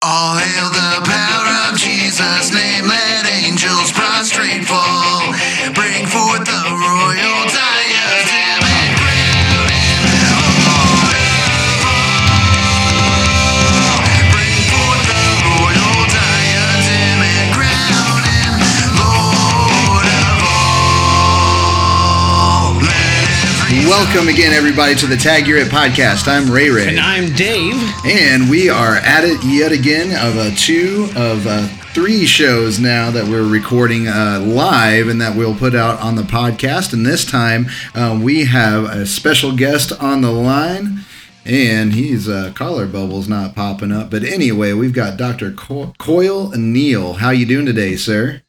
All hail Welcome again, everybody, to the Tag You're It podcast. I'm Ray Ray. And I'm Dave. And we are at it yet again of uh, two of uh, three shows now that we're recording uh, live and that we'll put out on the podcast. And this time uh, we have a special guest on the line. And he's uh, collar bubbles not popping up, but anyway, we've got Dr. Co- Coyle Neal. How you doing today, sir?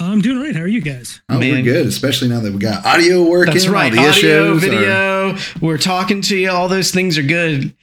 I'm doing all right. How are you guys? Oh, we're good, especially now that we got audio working. That's right. all the Audio, issues are- video. We're talking to you. All those things are good.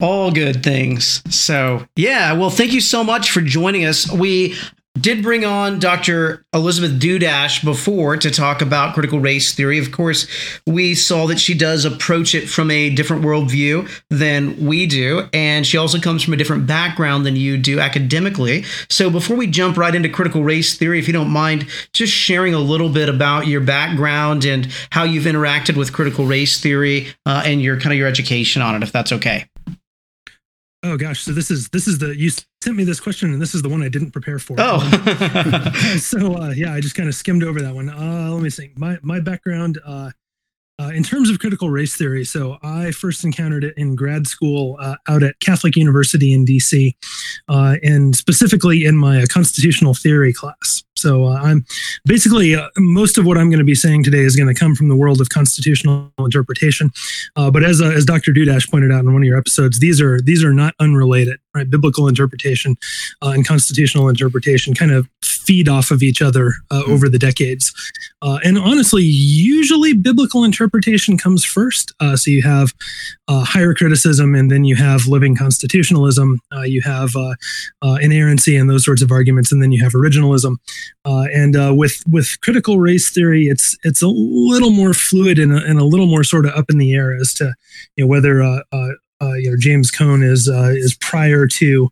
All good things. So, yeah. Well, thank you so much for joining us. We did bring on Dr. Elizabeth Dudash before to talk about critical race theory. Of course, we saw that she does approach it from a different worldview than we do. And she also comes from a different background than you do academically. So before we jump right into critical race theory, if you don't mind just sharing a little bit about your background and how you've interacted with critical race theory uh, and your kind of your education on it, if that's okay. Oh gosh, so this is this is the you sent me this question and this is the one I didn't prepare for. Oh, Um, so uh, yeah, I just kind of skimmed over that one. Uh, let me think. My my background uh, uh, in terms of critical race theory. So I first encountered it in grad school uh, out at Catholic University in DC, uh, and specifically in my uh, constitutional theory class. So uh, I'm basically uh, most of what I'm going to be saying today is going to come from the world of constitutional interpretation. Uh, but as uh, as Dr. Dudash pointed out in one of your episodes, these are these are not unrelated. Right, biblical interpretation uh, and constitutional interpretation kind of feed off of each other uh, over the decades. Uh, and honestly, usually biblical interpretation comes first. Uh, so you have uh, higher criticism, and then you have living constitutionalism. Uh, you have uh, uh, inerrancy and those sorts of arguments, and then you have originalism. Uh, and uh, with with critical race theory, it's it's a little more fluid and a, and a little more sort of up in the air as to you know whether uh, uh, uh, you know James Cone is uh, is prior to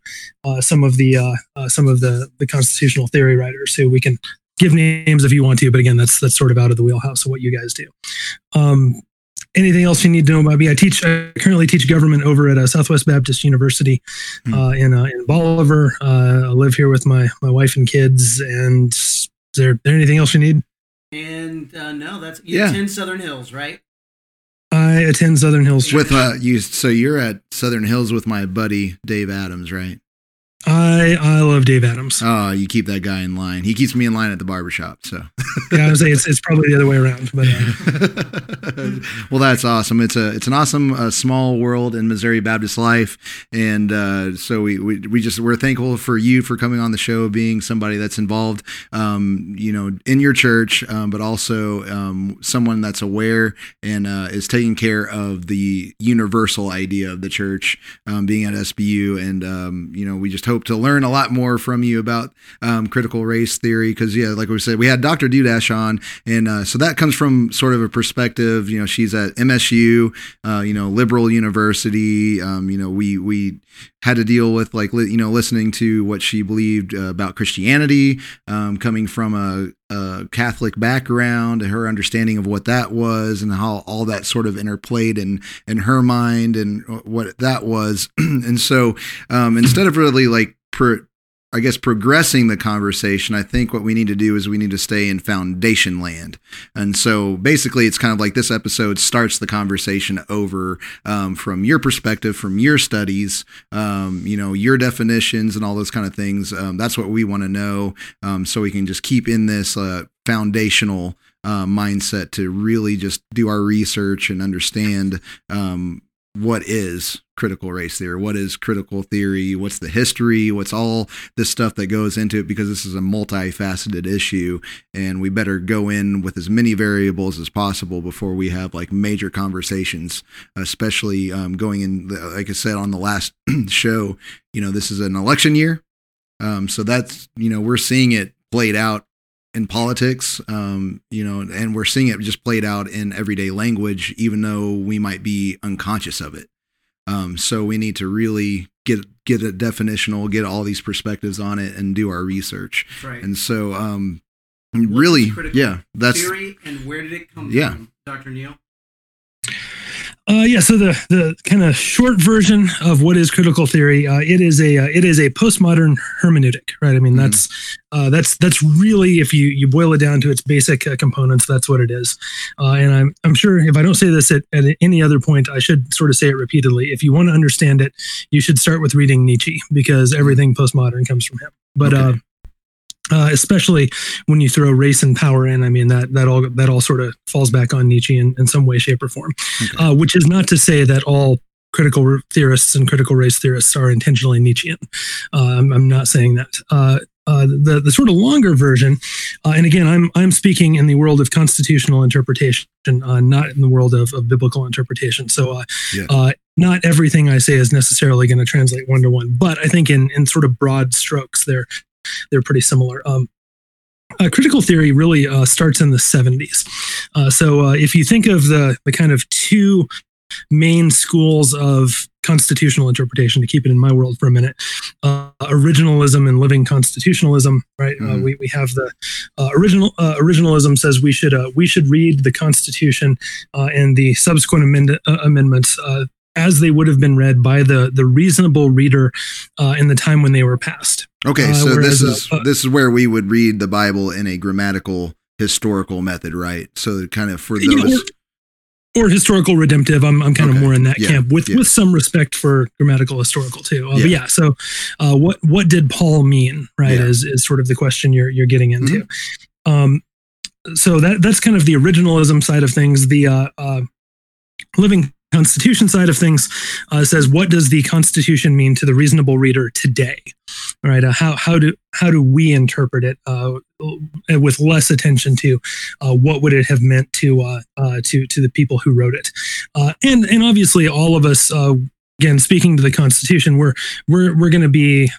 some of the some of the the constitutional theory writers who we can give names if you want to, but again, that's that's sort of out of the wheelhouse of what you guys do. Um, anything else you need to know about me? I teach. I currently teach government over at uh, Southwest Baptist University uh, in uh, in Bolivar. Uh, I live here with my my wife and kids. And is there, there anything else you need? and uh, no, that's you Yeah. attend Southern Hills, right? I attend Southern Hills. Church. With uh, you, so you're at Southern Hills with my buddy Dave Adams, right? I I love Dave Adams. Oh, you keep that guy in line. He keeps me in line at the barbershop. So, yeah, I would say it's it's probably the other way around, but. Uh, well, that's awesome. It's a it's an awesome uh, small world in Missouri Baptist life, and uh, so we, we we just we're thankful for you for coming on the show, being somebody that's involved, um, you know, in your church, um, but also um, someone that's aware and uh, is taking care of the universal idea of the church, um, being at SBU, and um, you know, we just hope to learn a lot more from you about um, critical race theory because yeah, like we said, we had Dr. Dudash on, and uh, so that comes from sort of a perspective. You know, she's at MSU, uh, you know, liberal university. Um, you know, we we had to deal with like li- you know listening to what she believed uh, about Christianity, um, coming from a, a Catholic background, her understanding of what that was, and how all that sort of interplayed in in her mind and what that was. and so um, instead of really like I guess progressing the conversation, I think what we need to do is we need to stay in foundation land. And so basically, it's kind of like this episode starts the conversation over um, from your perspective, from your studies, um, you know, your definitions and all those kind of things. Um, that's what we want to know um, so we can just keep in this uh, foundational uh, mindset to really just do our research and understand um, what is critical race theory? What is critical theory? What's the history? What's all this stuff that goes into it? Because this is a multifaceted issue and we better go in with as many variables as possible before we have like major conversations especially um, going in like i said on the last show you know this is an election year um, so that's you know we're seeing it played out in politics, um, you know, and we're seeing it just played out in everyday language, even though we might be unconscious of it. Um, so we need to really get get a definitional, get all these perspectives on it, and do our research. Right. And so, um, really, yeah, that's theory and where did it come Yeah. from, Dr. Neal? Uh, yeah. So the the kind of short version of what is critical theory, uh, it is a uh, it is a postmodern hermeneutic, right? I mean, Mhm. that's uh, that's that's really if you you boil it down to its basic uh, components, that's what it is. Uh, and I'm I'm sure if I don't say this at, at any other point, I should sort of say it repeatedly. If you want to understand it, you should start with reading Nietzsche because everything postmodern comes from him. But Okay. uh, especially when you throw race and power in, I mean that that all that all sort of falls back on Nietzsche in, in some way, shape, or form. Okay. Uh, which is not to say that all critical theorists and critical race theorists are intentionally Nietzschean. Uh, I'm, I'm not saying that. Uh, uh, the the sort of longer version, uh, and again, I'm I'm speaking in the world of constitutional interpretation, uh, not in the world of, of biblical interpretation. So, uh, Yeah. uh, not everything I say is necessarily going to translate one to one, but I think in in sort of broad strokes, they're they're pretty similar. Um, uh, critical theory really uh, starts in the 70s. Uh, so uh, if you think of the the kind of two main schools of constitutional interpretation, to keep it in my world for a minute, uh, originalism and living constitutionalism, right? Uh, Mhm. we, we have the uh, original uh, originalism says we should uh, we should read the Constitution uh, and the subsequent amend- uh, amendments. Uh, as they would have been read by the the reasonable reader uh, in the time when they were passed. Okay. uh, so this is uh, this is where we would read the Bible in a grammatical historical method, right? So kind of for You know, those. or, or historical redemptive. I'm, I'm kind Okay. of more in that Yeah. camp with, Yeah. with some respect for grammatical historical too. Uh, But Yeah. yeah. So, uh, what, what did Paul mean? Right. Yeah. Mm-hmm. Is, is sort of the question you're, you're getting into. Um, so that, that's kind of the originalism side of things. The, uh, uh, living constitution side of things uh, says what does the constitution mean to the reasonable reader today? All right uh, how how do how do we interpret it uh, with less attention to uh, what would it have meant to uh, uh, to to the people who wrote it? Uh, and and obviously all of us uh, again speaking to the constitution we're we're we're going to be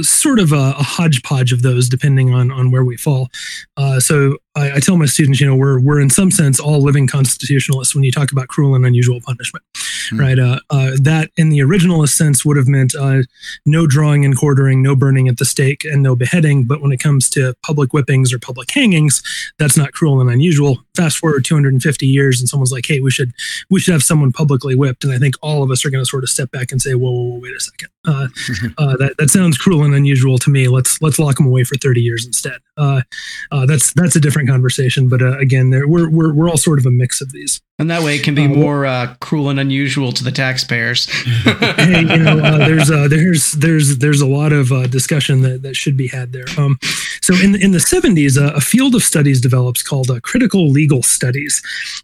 sort of a, a hodgepodge of those depending on on where we fall. Uh, so I, I tell my students you know we're we're in some sense all living constitutionalists when you talk about cruel and unusual punishment Hmm. right? Uh, uh, that in the originalist sense would have meant uh, no drawing and quartering no burning at the stake and no beheading. But when it comes to public whippings or public hangings that's not cruel and unusual. Fast forward 250 years and someone's like hey we should we should have someone publicly whipped. And i think all of us are going to sort of step back and say whoa, whoa, whoa wait a second. Uh, uh, that, that sounds cruel and unusual to me. Let's let's lock them away for 30 years instead. Uh, uh, that's that's a different conversation. But uh, again there, we're, we're we're all sort of a mix of these And that way it can be Uh, more uh, cruel and unusual to the taxpayers. hey, you know, uh, there's uh, there's there's there's a lot of uh, discussion that, that should be had there. Um, so in in the 70s, uh, a field of studies develops called uh, critical legal studies.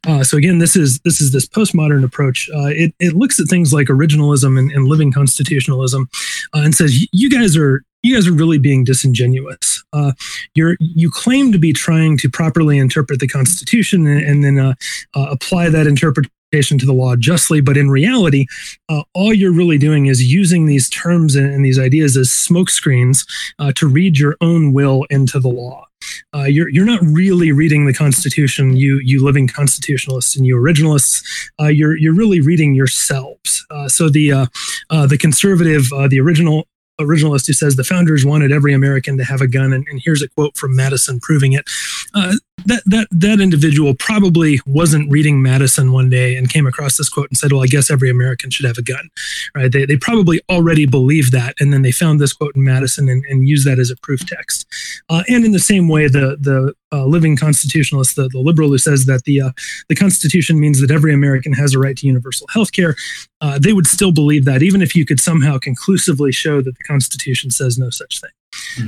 Uh, so again, this is this is this postmodern approach. Uh, it it looks at things like originalism and, and living constitutionalism, uh, and says you guys are you guys are really being disingenuous. Uh, you're you claim to be trying to properly interpret the Constitution and, and then uh, uh, apply that interpretation to the law justly, but in reality, uh, all you're really doing is using these terms and, and these ideas as smokescreens uh, to read your own will into the law. Uh, you're you're not really reading the Constitution. You you living constitutionalists and you originalists. Uh, you're you're really reading yourselves. Uh, so the uh, the conservative, the original originalist who says the founders wanted every American to have a gun, and, and here's a quote from Madison proving it. Uh, that that that individual probably wasn't reading Madison one day and came across this quote and said, "Well, I guess every American should have a gun." Right? They they probably already believed that, and then they found this quote in Madison and, and used that as a proof text. Uh, and in the same way, the the uh, living constitutionalist, the, the liberal who says that the uh, the Constitution means that every American has a right to universal health care, uh, they would still believe that, even if you could somehow conclusively show that the Constitution says no such thing.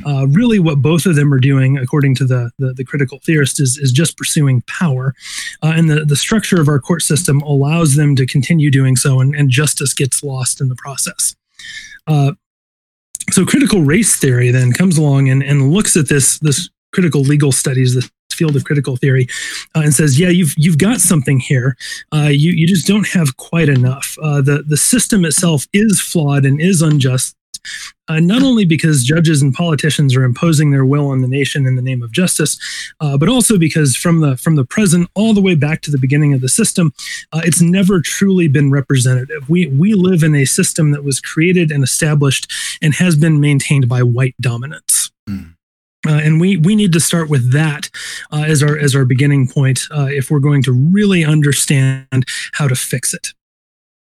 Uh, really, what both of them are doing, according to the the, the critical theorist, is is just pursuing power, uh, and the the structure of our court system allows them to continue doing so, and, and justice gets lost in the process. Uh, so, critical race theory then comes along and, and looks at this this critical legal studies, this field of critical theory, uh, and says, "Yeah, you've you've got something here. Uh, you you just don't have quite enough. Uh, the the system itself is flawed and is unjust." Uh, not only because judges and politicians are imposing their will on the nation in the name of justice, uh, but also because from the from the present all the way back to the beginning of the system, uh, it's never truly been representative. We we live in a system that was created and established and has been maintained by white dominance. Mm. Uh, and we we need to start with that uh, as our as our beginning point uh, if we're going to really understand how to fix it.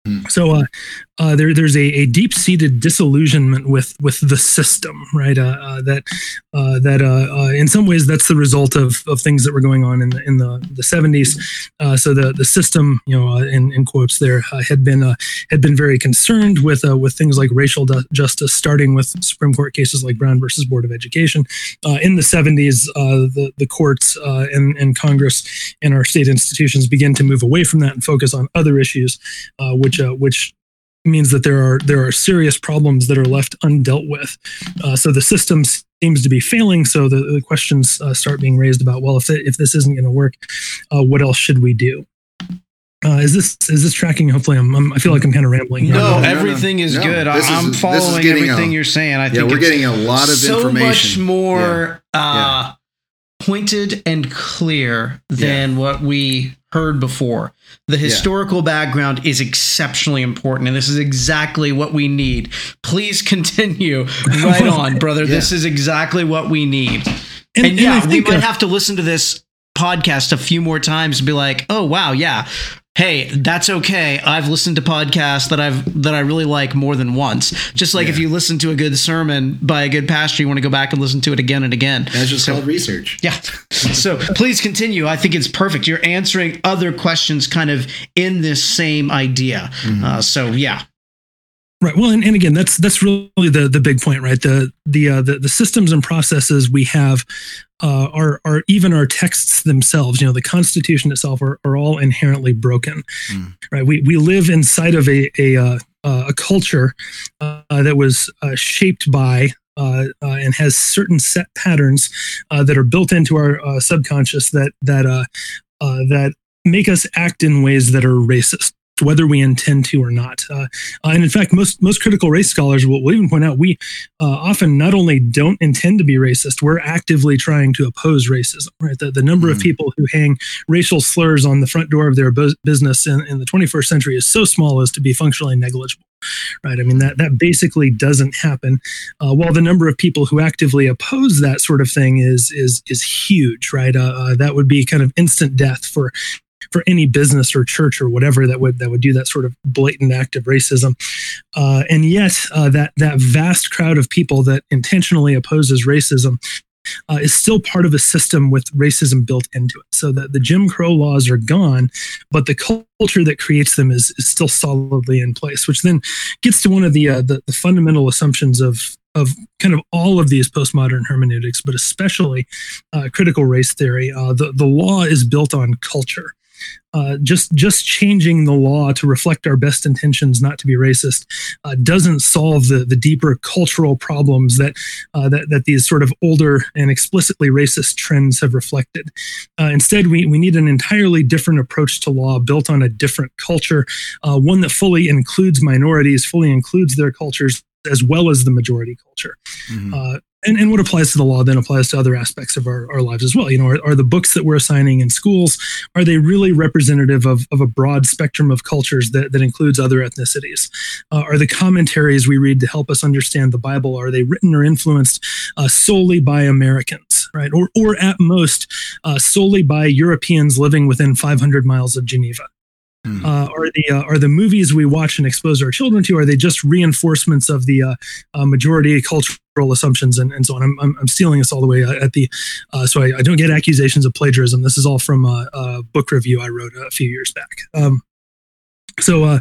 Hmm. So uh, uh, there, there's a, a deep-seated disillusionment with with the system, right? Uh, uh, that uh, that uh, in some ways that's the result of, of things that were going on in the in the, the 70s. Uh, so the the system, you know, in, in quotes there, had been had been very concerned with with things like racial du- justice, starting with Supreme Court cases like Brown versus Board of Education. In the 70s, uh, the the courts and and Congress and our state institutions begin to move away from that and focus on other issues, which uh, which means that there are there are serious problems that are left undealt with. Uh, so the system seems to be failing. So the, the questions uh, start being raised about well, if it, if this isn't going to work, uh, what else should we do? Uh, is this is this tracking? Hopefully, I'm, I'm I feel like I'm kind of rambling. here. No, no, no, everything is no. good. This I, I'm is- following everything a- you're saying. I Yeah, think we're it's getting a lot of so information. much more uh, pointed and clear than what we heard before. The historical background is exceptionally important, and this is exactly what we need. Please continue right on, brother. This is exactly what we need. And, And, and yeah, we might uh, have to listen to this podcast a few more times and be like, oh wow, yeah. Hey, that's okay. I've listened to podcasts that I've that I really like more than once. Just like if you listen to a good sermon by a good pastor, you want to go back and listen to it again and again. That's just So- called research. yeah. So please continue. I think it's perfect. You're answering other questions kind of in this same idea. Uh, so yeah. Right. Well, and, and again, that's that's really the the big point, right? The the uh, the, the systems and processes we have uh, are are even our texts themselves. You know, the Constitution itself are, are all inherently broken, Mm. right? We we live inside of a a uh, uh, a culture uh, that was uh, shaped by. Uh, uh, and has certain set patterns uh, that are built into our uh, subconscious that that uh, uh, that make us act in ways that are racist whether we intend to or not. Uh, uh, and in fact, most most critical race scholars will, will even point out we uh, often not only don't intend to be racist, we're actively trying to oppose racism. Right, the, the number of Mm. people who hang racial slurs on the front door of their bu- business in, in the 21st century is so small as to be functionally negligible. Right, I mean that that basically doesn't happen. Uh, while the number of people who actively oppose that sort of thing is is is huge. Right, uh, uh, that would be kind of instant death for for any business or church or whatever that would that would do that sort of blatant act of racism. Uh, and yet, uh, that that vast crowd of people that intentionally opposes racism uh, is still part of a system with racism built into it. So that the Jim Crow laws are gone, but the culture that creates them is, is still solidly in place. Which then gets to one of the uh, the, the fundamental assumptions of of kind of all of these postmodern hermeneutics, but especially uh, critical race theory. Uh, the the law is built on culture uh, just just changing the law to reflect our best intentions, not to be racist, uh, doesn't solve the the deeper cultural problems that uh, that that these sort of older and explicitly racist trends have reflected. Uh, instead, we we need an entirely different approach to law, built on a different culture, uh, one that fully includes minorities, fully includes their cultures as well as the majority culture. Mhm. Uh, and, and what applies to the law then applies to other aspects of our, our lives as well. You know, are, are the books that we're assigning in schools, are they really representative of, of a broad spectrum of cultures that, that includes other ethnicities? Uh, are the commentaries we read to help us understand the Bible, are they written or influenced uh, solely by Americans, right? Or, or at most, uh, solely by Europeans living within 500 miles of Geneva? Mhm. Uh, are the uh, are the movies we watch and expose our children to? Are they just reinforcements of the uh, uh, majority cultural assumptions and, and so on? I'm, I'm, I'm stealing this all the way uh, at the uh, so I, I don't get accusations of plagiarism. This is all from a, a book review I wrote a few years back. Um, so uh,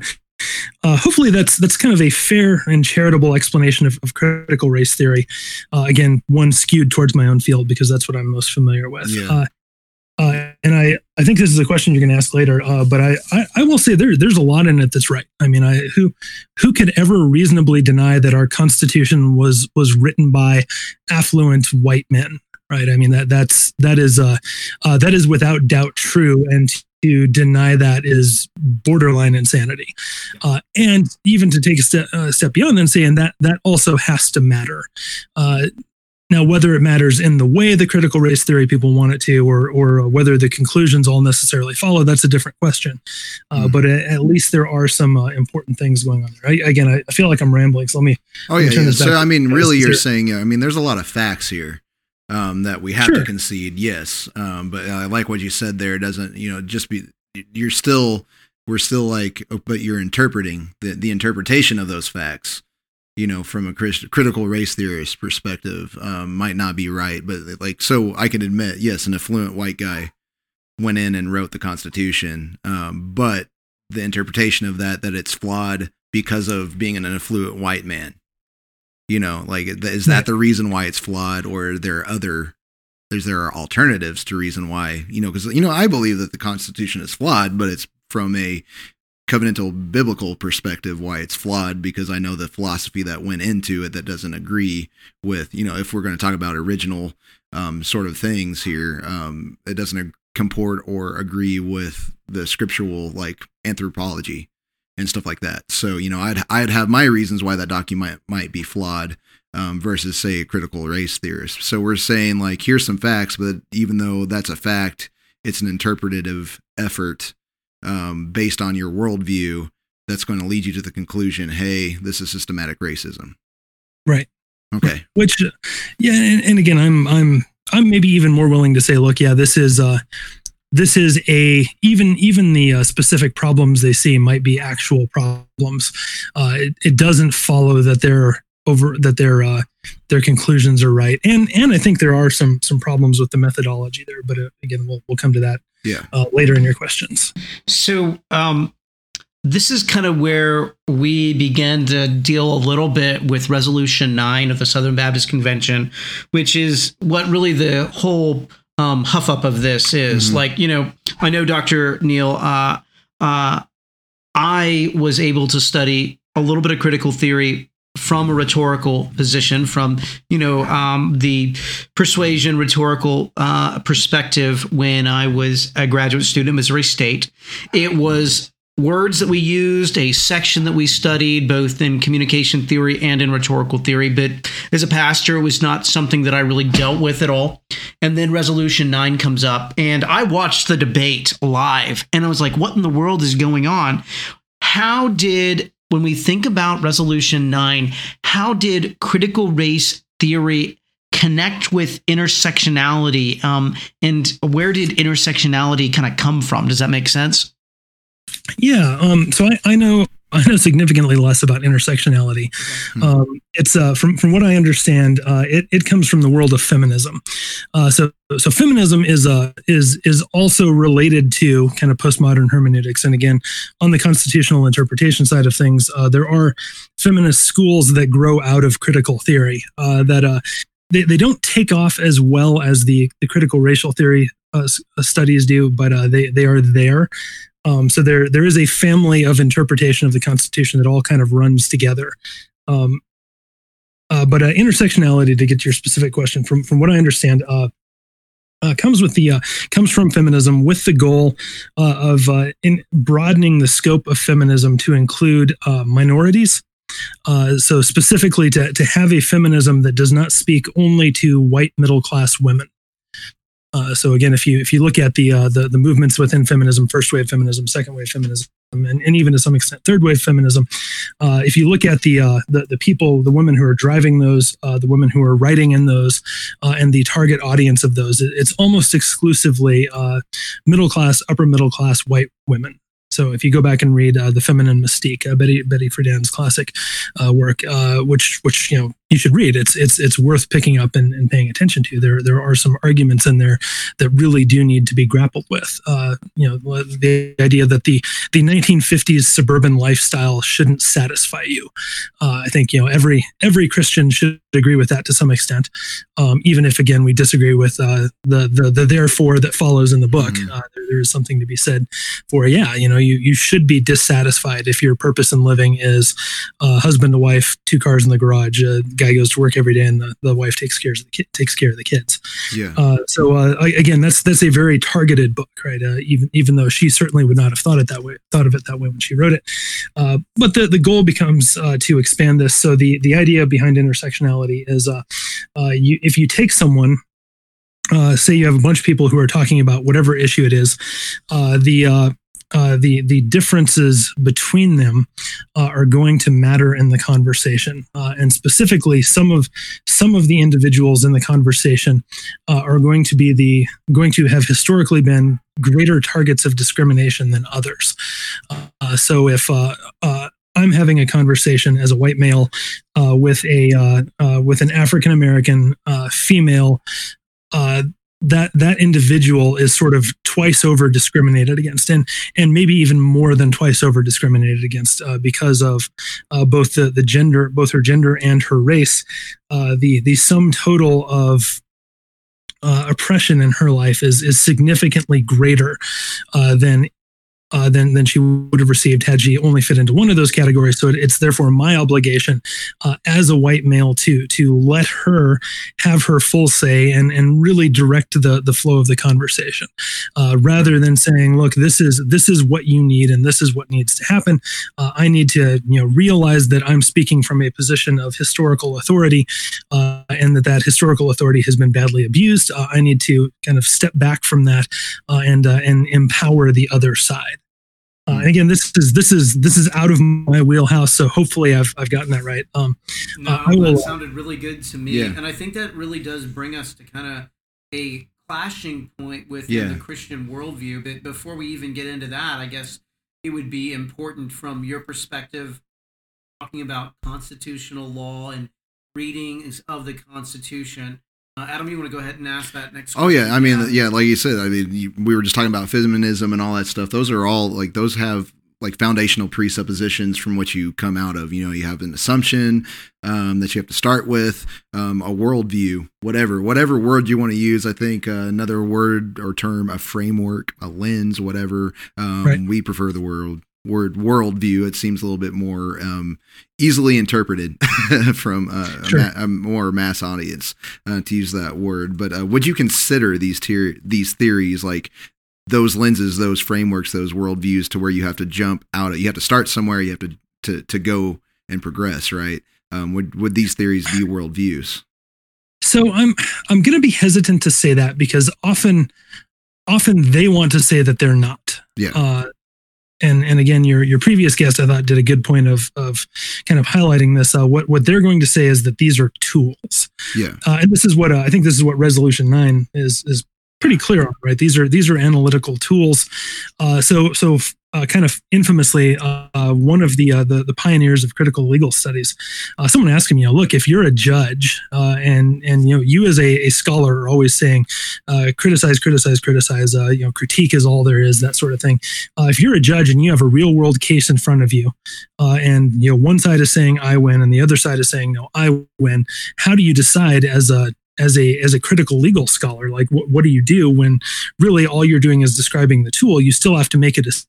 uh, hopefully that's that's kind of a fair and charitable explanation of, of critical race theory. Uh, again, one skewed towards my own field because that's what I'm most familiar with. Yeah. Uh, and I, I think this is a question you're going to ask later. Uh, but I, I, I will say there, there's a lot in it that's right. I mean, I who, who could ever reasonably deny that our Constitution was was written by affluent white men? right? I mean that that's that is uh, uh that is without doubt true, and to deny that is borderline insanity. Uh, and even to take a step, step beyond and saying that that also has to matter. Uh, now, whether it matters in the way the critical race theory people want it to, or or whether the conclusions all necessarily follow, that's a different question. Uh, Mhm. But at, at least there are some uh, important things going on there. I, again, I, I feel like I'm rambling, so let me. Oh yeah, yeah. So I mean, really, you're saying, I mean, there's a lot of facts here um, that we have to concede. Yes, um, but I like what you said there. It doesn't, you know, just be. You're still, we're still like, oh, but you're interpreting the the interpretation of those facts. You know, from a Christ, critical race theorist perspective, um, might not be right, but like, so I can admit, yes, an affluent white guy went in and wrote the Constitution, um, but the interpretation of that that it's flawed because of being an affluent white man. You know like is that the reason why it's flawed or there are there other there's there are alternatives to reason why you know because you know i believe that the constitution is flawed but it's from a covenantal biblical perspective why it's flawed because i know the philosophy that went into it that doesn't agree with you know if we're going to talk about original um, sort of things here um, it doesn't comport or agree with the scriptural like anthropology and stuff like that. So you know, I'd I'd have my reasons why that document might be flawed um, versus say a critical race theorist. So we're saying like here's some facts, but even though that's a fact, it's an interpretative effort um, based on your worldview that's going to lead you to the conclusion, hey, this is systematic racism. Right. Okay. Which, yeah, and, and again, I'm I'm I'm maybe even more willing to say, look, yeah, this is uh this is a even even the uh, specific problems they see might be actual problems. Uh, it, it doesn't follow that they're over that their uh, their conclusions are right, and and I think there are some some problems with the methodology there. But uh, again, we'll we'll come to that Yeah. uh, later in your questions. So, um, this is kind of where we began to deal a little bit with Resolution 9 of the Southern Baptist Convention, which is what really the whole um, huff up of this is. Mhm. Like, you know, I know Dr. Neal, uh, uh, I was able to study a little bit of critical theory from a rhetorical position, from you know um, the persuasion rhetorical uh, perspective when I was a graduate student at Missouri State. It was words that we used, a section that we studied both in communication theory and in rhetorical theory. But as a pastor, it was not something that I really dealt with at all. And then Resolution 9 comes up, and I watched the debate live, and I was like, what in the world is going on? How did, when we think about Resolution 9, how did critical race theory connect with intersectionality? Um, and where did intersectionality kind of come from? Does that make sense? Yeah. Um, so I, I know I know significantly less about intersectionality. Hmm. Um, it's uh, from from what I understand, uh, it it comes from the world of feminism. Uh, so so feminism is uh is is also related to kind of postmodern hermeneutics. And again, on the constitutional interpretation side of things, uh, there are feminist schools that grow out of critical theory uh, that uh, they, they don't take off as well as the the critical racial theory uh, studies do, but uh, they they are there. Um, so there there is a family of interpretation of the Constitution that all kind of runs together. Um, uh, but uh, intersectionality, to get to your specific question, from from what I understand, uh, uh, comes with the uh, comes from feminism with the goal uh, of in broadening the scope of feminism to include minorities. So specifically to to have a feminism that does not speak only to white middle class women. Uh, so again, if you if you look at the uh, the the movements within feminism, first wave feminism, second wave feminism, and, and even to some extent third wave feminism, uh, if you look at the, uh, the the people, the women who are driving those, uh, the women who are writing in those, uh, and the target audience of those, it- it's almost exclusively middle class, upper middle class white women. So if you go back and read uh, the Feminine Mystique, uh, Betty Betty Friedan's classic uh, work, uh, which which you know you should read. It's it's it's worth picking up and, and paying attention to. There there are some arguments in there that really do need to be grappled with. Uh, you know, the idea that the the 1950s suburban lifestyle shouldn't satisfy you. Uh, I think you know every every Christian should agree with that to some extent, um, even if again we disagree with uh, the the the therefore that follows in the book. There, there is something to be said for yeah, you know, you you should be dissatisfied if your purpose in living is uh, husband to wife, two cars in the garage, a guy goes to work every day and the, the wife takes care of the kid, takes care of the kids. Yeah. Uh, so uh, again, that's that's a very targeted book, right? Uh, even even though she certainly would not have thought it that way, thought of it that way when she wrote it. Uh, but the the goal becomes uh, to expand this. So the the idea behind intersectionality is, uh, uh, you if you take someone. Uh, say you have a bunch of people who are talking about whatever issue it is, uh, the uh, uh, the the differences between them uh, are going to matter in the conversation, uh, and specifically, some of some of the individuals in the conversation uh, are going to be the going to have historically been greater targets of discrimination than others. Uh, so if uh, I'm having a conversation as a white male with a with an African American female, that that individual is sort of twice over discriminated against, and and maybe even more than twice over discriminated against uh, because of uh, both the the gender, both her gender and her race. Uh, the the sum total of uh, oppression in her life is is significantly greater uh, than uh, than than she would have received had she only fit into one of those categories. So it, it's therefore my obligation uh, as a white male to to let her have her full say and and really direct the the flow of the conversation, uh, rather than saying, "Look, this is this is what you need and this is what needs to happen." Uh, I need to you know realize that I'm speaking from a position of historical authority, uh, and that that historical authority has been badly abused. Uh, I need to kind of step back from that and and empower the other side. Uh, and again, this is this is this is out of my wheelhouse, so hopefully I've I've gotten that right. Um, No, Uh, I will- that sounded really good to me, Yeah. and I think that really does bring us to kind of a clashing point with Yeah. the Christian worldview. But before we even get into that, I guess it would be important from your perspective, talking about constitutional law and readings of the Constitution. Uh, Adam, you want to go ahead and ask that next? Oh yeah. I mean, yeah, like you said, I mean, you, we were just talking about feminism and all that stuff. Those are all like those have like foundational presuppositions from which you come out of. You know, you have an assumption um, that you have to start with, um, a worldview, whatever, whatever word you want to use. I think uh, another word or term, a framework, a lens, whatever. Um, Right. We prefer the word word worldview. It seems a little bit more um, easily interpreted from uh, Sure. a, ma- a more mass audience uh, to use that word. But uh, would you consider these tier these theories like those lenses, those frameworks, those worldviews to where you have to jump out of, you have to start somewhere, you have to to to go and progress, right? Um, would would these theories be worldviews? So I'm I'm going to be hesitant to say that because often often they want to say that they're not. Yeah. Uh, and and again, your your previous guest I thought did a good point of of kind of highlighting this. Uh, what what they're going to say is that these are tools, Yeah, uh, and this is what uh, I think this is what Resolution Nine is is pretty clear on. Right? These are these are analytical tools. Uh, so so. Uh, kind of infamously, uh, one of the, uh, the the pioneers of critical legal studies, uh, someone asked him, you know, look, if you're a judge uh, and and you know you as a, a scholar are always saying, criticize, criticize, criticize, you know, critique is all there is, that sort of thing. If you're a judge and you have a real world case in front of you, and you know one side is saying I win and the other side is saying no, I win, how do you decide as a as a as a critical legal scholar like what, what do you do when really all you're doing is describing the tool you still have to make a decision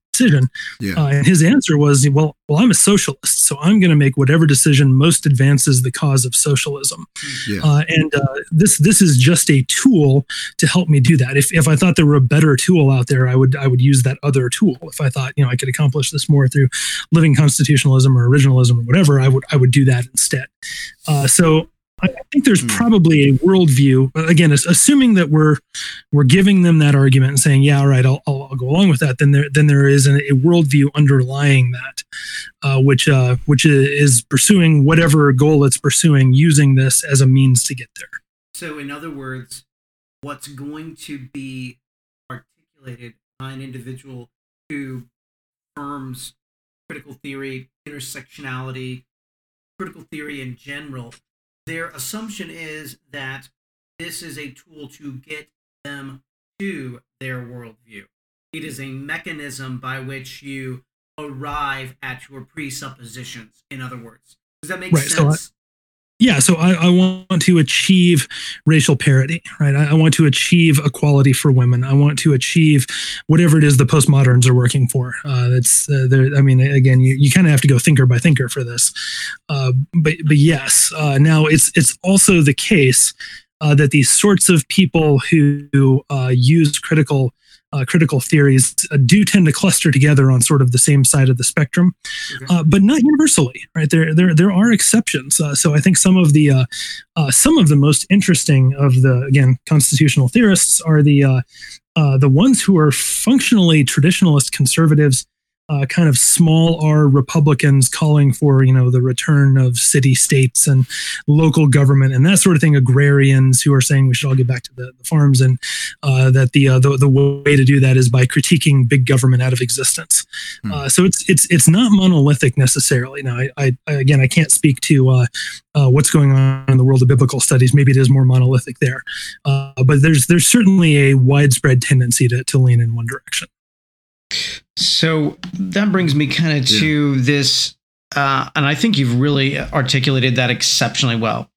yeah, uh, and his answer was, "Well, well, I'm a socialist, so I'm going to make whatever decision most advances the cause of socialism." yeah, Uh, and uh, this this is just a tool to help me do that. If if I thought there were a better tool out there, I would I would use that other tool. If I thought you know I could accomplish this more through living constitutionalism or originalism or whatever, I would I would do that instead. Uh, so. I I think there's Hmm. probably a worldview. Again, assuming that we're we're giving them that argument and saying, "Yeah, all right, I'll, I'll, I'll go along with that." Then there then there is a, a worldview underlying that, uh, which uh, which is pursuing whatever goal it's pursuing, using this as a means to get there. So, in other words, what's going to be articulated by an individual who affirms critical theory, intersectionality, critical theory in general, their assumption is that this is a tool to get them to their worldview. It is a mechanism by which you arrive at your presuppositions, in other words. Does that make Right, so sense? Yeah, so I, I, want to achieve racial parity, right? I, I, want to achieve equality for women. I want to achieve whatever it is the postmoderns are working for. Uh, that's, uh, I mean, again, you, you kind of have to go thinker by thinker for this. Uh, but, but yes, uh, now it's it's also the case uh, that these sorts of people who uh, use critical uh, critical theories uh, do tend to cluster together on sort of the same side of the spectrum, okay. uh, but not universally. Right there, there, there are exceptions. Uh, so I think some of the uh, uh, some of the most interesting of the again constitutional theorists are the the ones who are functionally traditionalist conservatives uh, kind of small R Republicans calling for you know the return of city states and local government and that sort of thing. Agrarians who are saying we should all get back to the, the farms and uh, that the, uh, the the way to do that is by critiquing big government out of existence. Hmm. Uh, so it's it's it's not monolithic necessarily. Now I, I again I can't speak to uh, uh, what's going on in the world of biblical studies. Maybe it is more monolithic there, but there's there's certainly a widespread tendency to to lean in one direction. So that brings me kind of to yeah. this, uh, and I think you've really articulated that exceptionally well.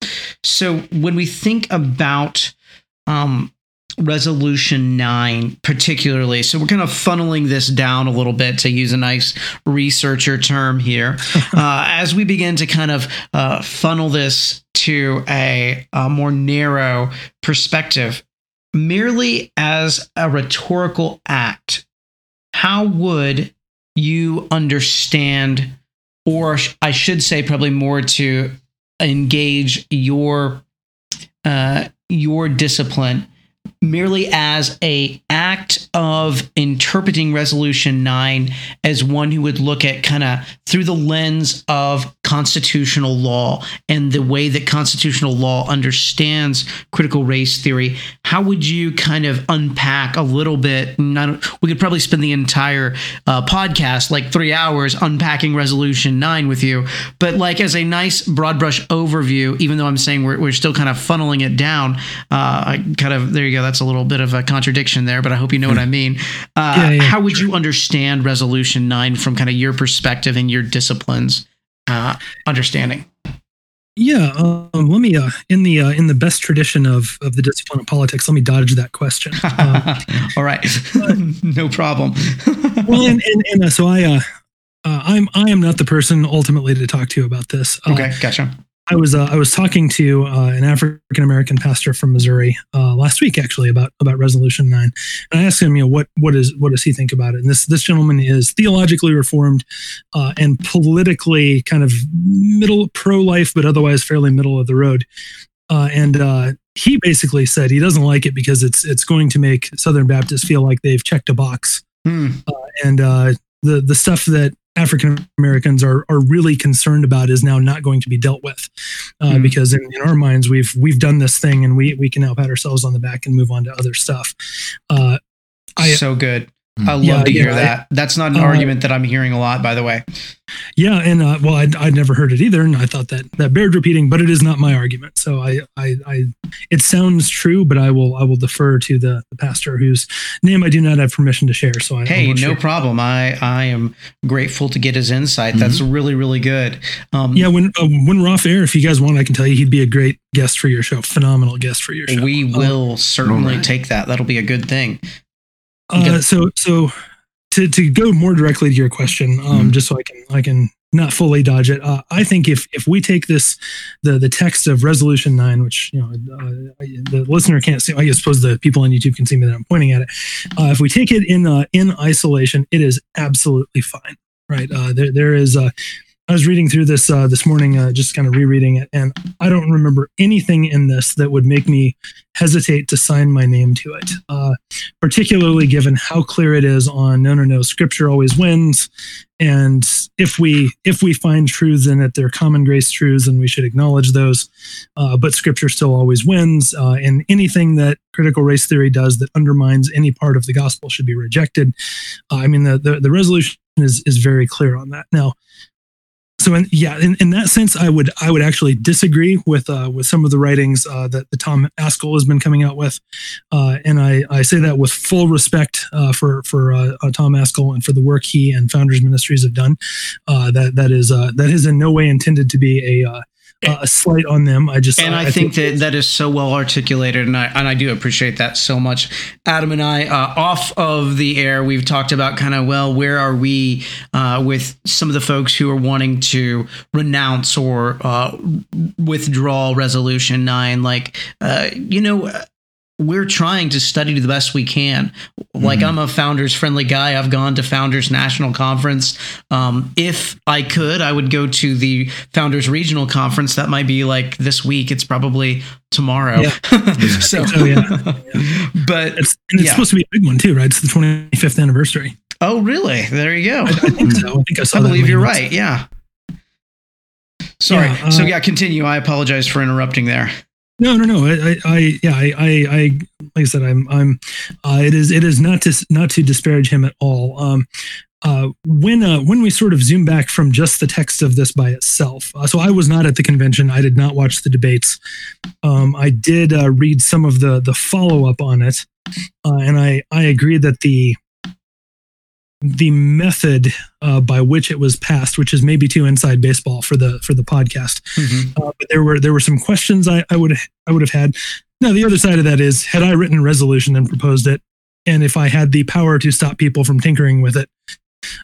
So when we think about um, resolution nine, particularly, so we're kind of funneling this down a little bit to use a nice researcher term here, uh, as we begin to kind of uh, funnel this to a, a more narrow perspective merely as a rhetorical act how would you understand, or I should say, probably more to engage your uh, your discipline merely as a act of interpreting resolution 9 as one who would look at kind of through the lens of constitutional law and the way that constitutional law understands critical race theory how would you kind of unpack a little bit? Not, we could probably spend the entire uh, podcast like three hours unpacking resolution 9 with you. But like as a nice broad brush overview even though i'm saying we're, we're still kind of funneling it down uh, kind of there you go. That's a little bit of a contradiction there, but I hope you know what I mean. Uh, yeah, yeah, how would sure. you understand Resolution 9 from kind of your perspective and your disciplines uh, understanding? Yeah, um, let me uh, in the uh, in the best tradition of of the discipline of politics. Let me dodge that question. Uh, All right, no problem. well, and and, and uh, so I, uh, uh, I'm I am not the person ultimately to talk to you about this. okay, gotcha. I was uh, I was talking to uh, an African American pastor from Missouri uh, last week actually about about Resolution Nine, and I asked him, you know, what what is what does he think about it? And this this gentleman is theologically reformed uh, and politically kind of middle pro life, but otherwise fairly middle of the road. Uh, and uh, he basically said he doesn't like it because it's it's going to make Southern Baptists feel like they've checked a box, hmm. and the the stuff that African Americans are are really concerned about is now not going to be dealt with, uh, mm. because in, in, our minds we've we've done this thing and we we can now pat ourselves on the back and move on to other stuff. Uh, I, so good. I love yeah, to hear yeah, that. I, That's not an uh, argument that I'm hearing a lot, by the way. Yeah, and uh, well, I'd, I'd never heard it either, and I thought that that bared repeating, but it is not my argument. So I, I, I it sounds true, but I will, I will defer to the, the pastor whose name I do not have permission to share. So I, hey, no share. problem. I, I am grateful to get his insight. Mm-hmm. That's really, really good. Um, yeah, when uh, when we're off air, if you guys want, I can tell you he'd be a great guest for your show. Phenomenal guest for your show. We will certainly right. take that. That'll be a good thing. Uh, so so to to go more directly to your question, um, mm-hmm. just so I can I can not fully dodge it. Uh, I think if if we take this the the text of Resolution Nine, which you know uh, the listener can't see, I suppose the people on YouTube can see me that I'm pointing at it. Uh, if we take it in uh, in isolation, it is absolutely fine. Right uh, there there is a I was reading through this uh, this morning, uh, just kind of rereading it, and I don't remember anything in this that would make me hesitate to sign my name to it. Uh, particularly given how clear it is on no, no, no, Scripture always wins, and if we if we find truths in it, they're common grace truths, and we should acknowledge those. Uh, but Scripture still always wins, uh, and anything that critical race theory does that undermines any part of the gospel should be rejected. I mean, the, the the resolution is is very clear on that. Now so in, yeah, in, in that sense, I would I would actually disagree with uh, with some of the writings uh, that the Tom Ascol has been coming out with, uh, and I, I say that with full respect uh, for for uh, uh, Tom Ascol and for the work he and Founders Ministries have done. that that is that is in no way intended to be a uh, a slight on them. I just and I, think that that is so well articulated, and I and I do appreciate that so much. Adam and I, uh, off of the air, we've talked about kind of well, where are we uh, with some of the folks who are wanting to renounce or uh, withdraw Resolution Nine? Like, uh, you know, we're trying to study the best we can. Like I'm a founders friendly guy. I've gone to founders national conference. Um, if I could, I would go to the founders regional conference. That might be like this week. It's probably tomorrow. Yeah. so, so, yeah. but It's, and it's Yeah. supposed to be a big one too, right? It's the 25th anniversary. oh, really? There you go. I, I think so. I think I saw I believe you're right. Yeah. Sorry. Yeah, uh, so yeah, continue. I apologize for interrupting there. No, no, no. I, I, yeah, I, I, I, like I said, I'm, I'm. Uh, it is, it is not to not to disparage him at all. Um, uh, when uh, when we sort of zoom back from just the text of this by itself, uh, so I was not at the convention. I did not watch the debates. Um, I did uh, read some of the the follow up on it, uh, and I I agree that the the method uh, by which it was passed, which is maybe too inside baseball for the for the podcast, uh, but there were there were some questions I, I would I would have had. Now the other side of that is, had I written a resolution and proposed it, and if I had the power to stop people from tinkering with it,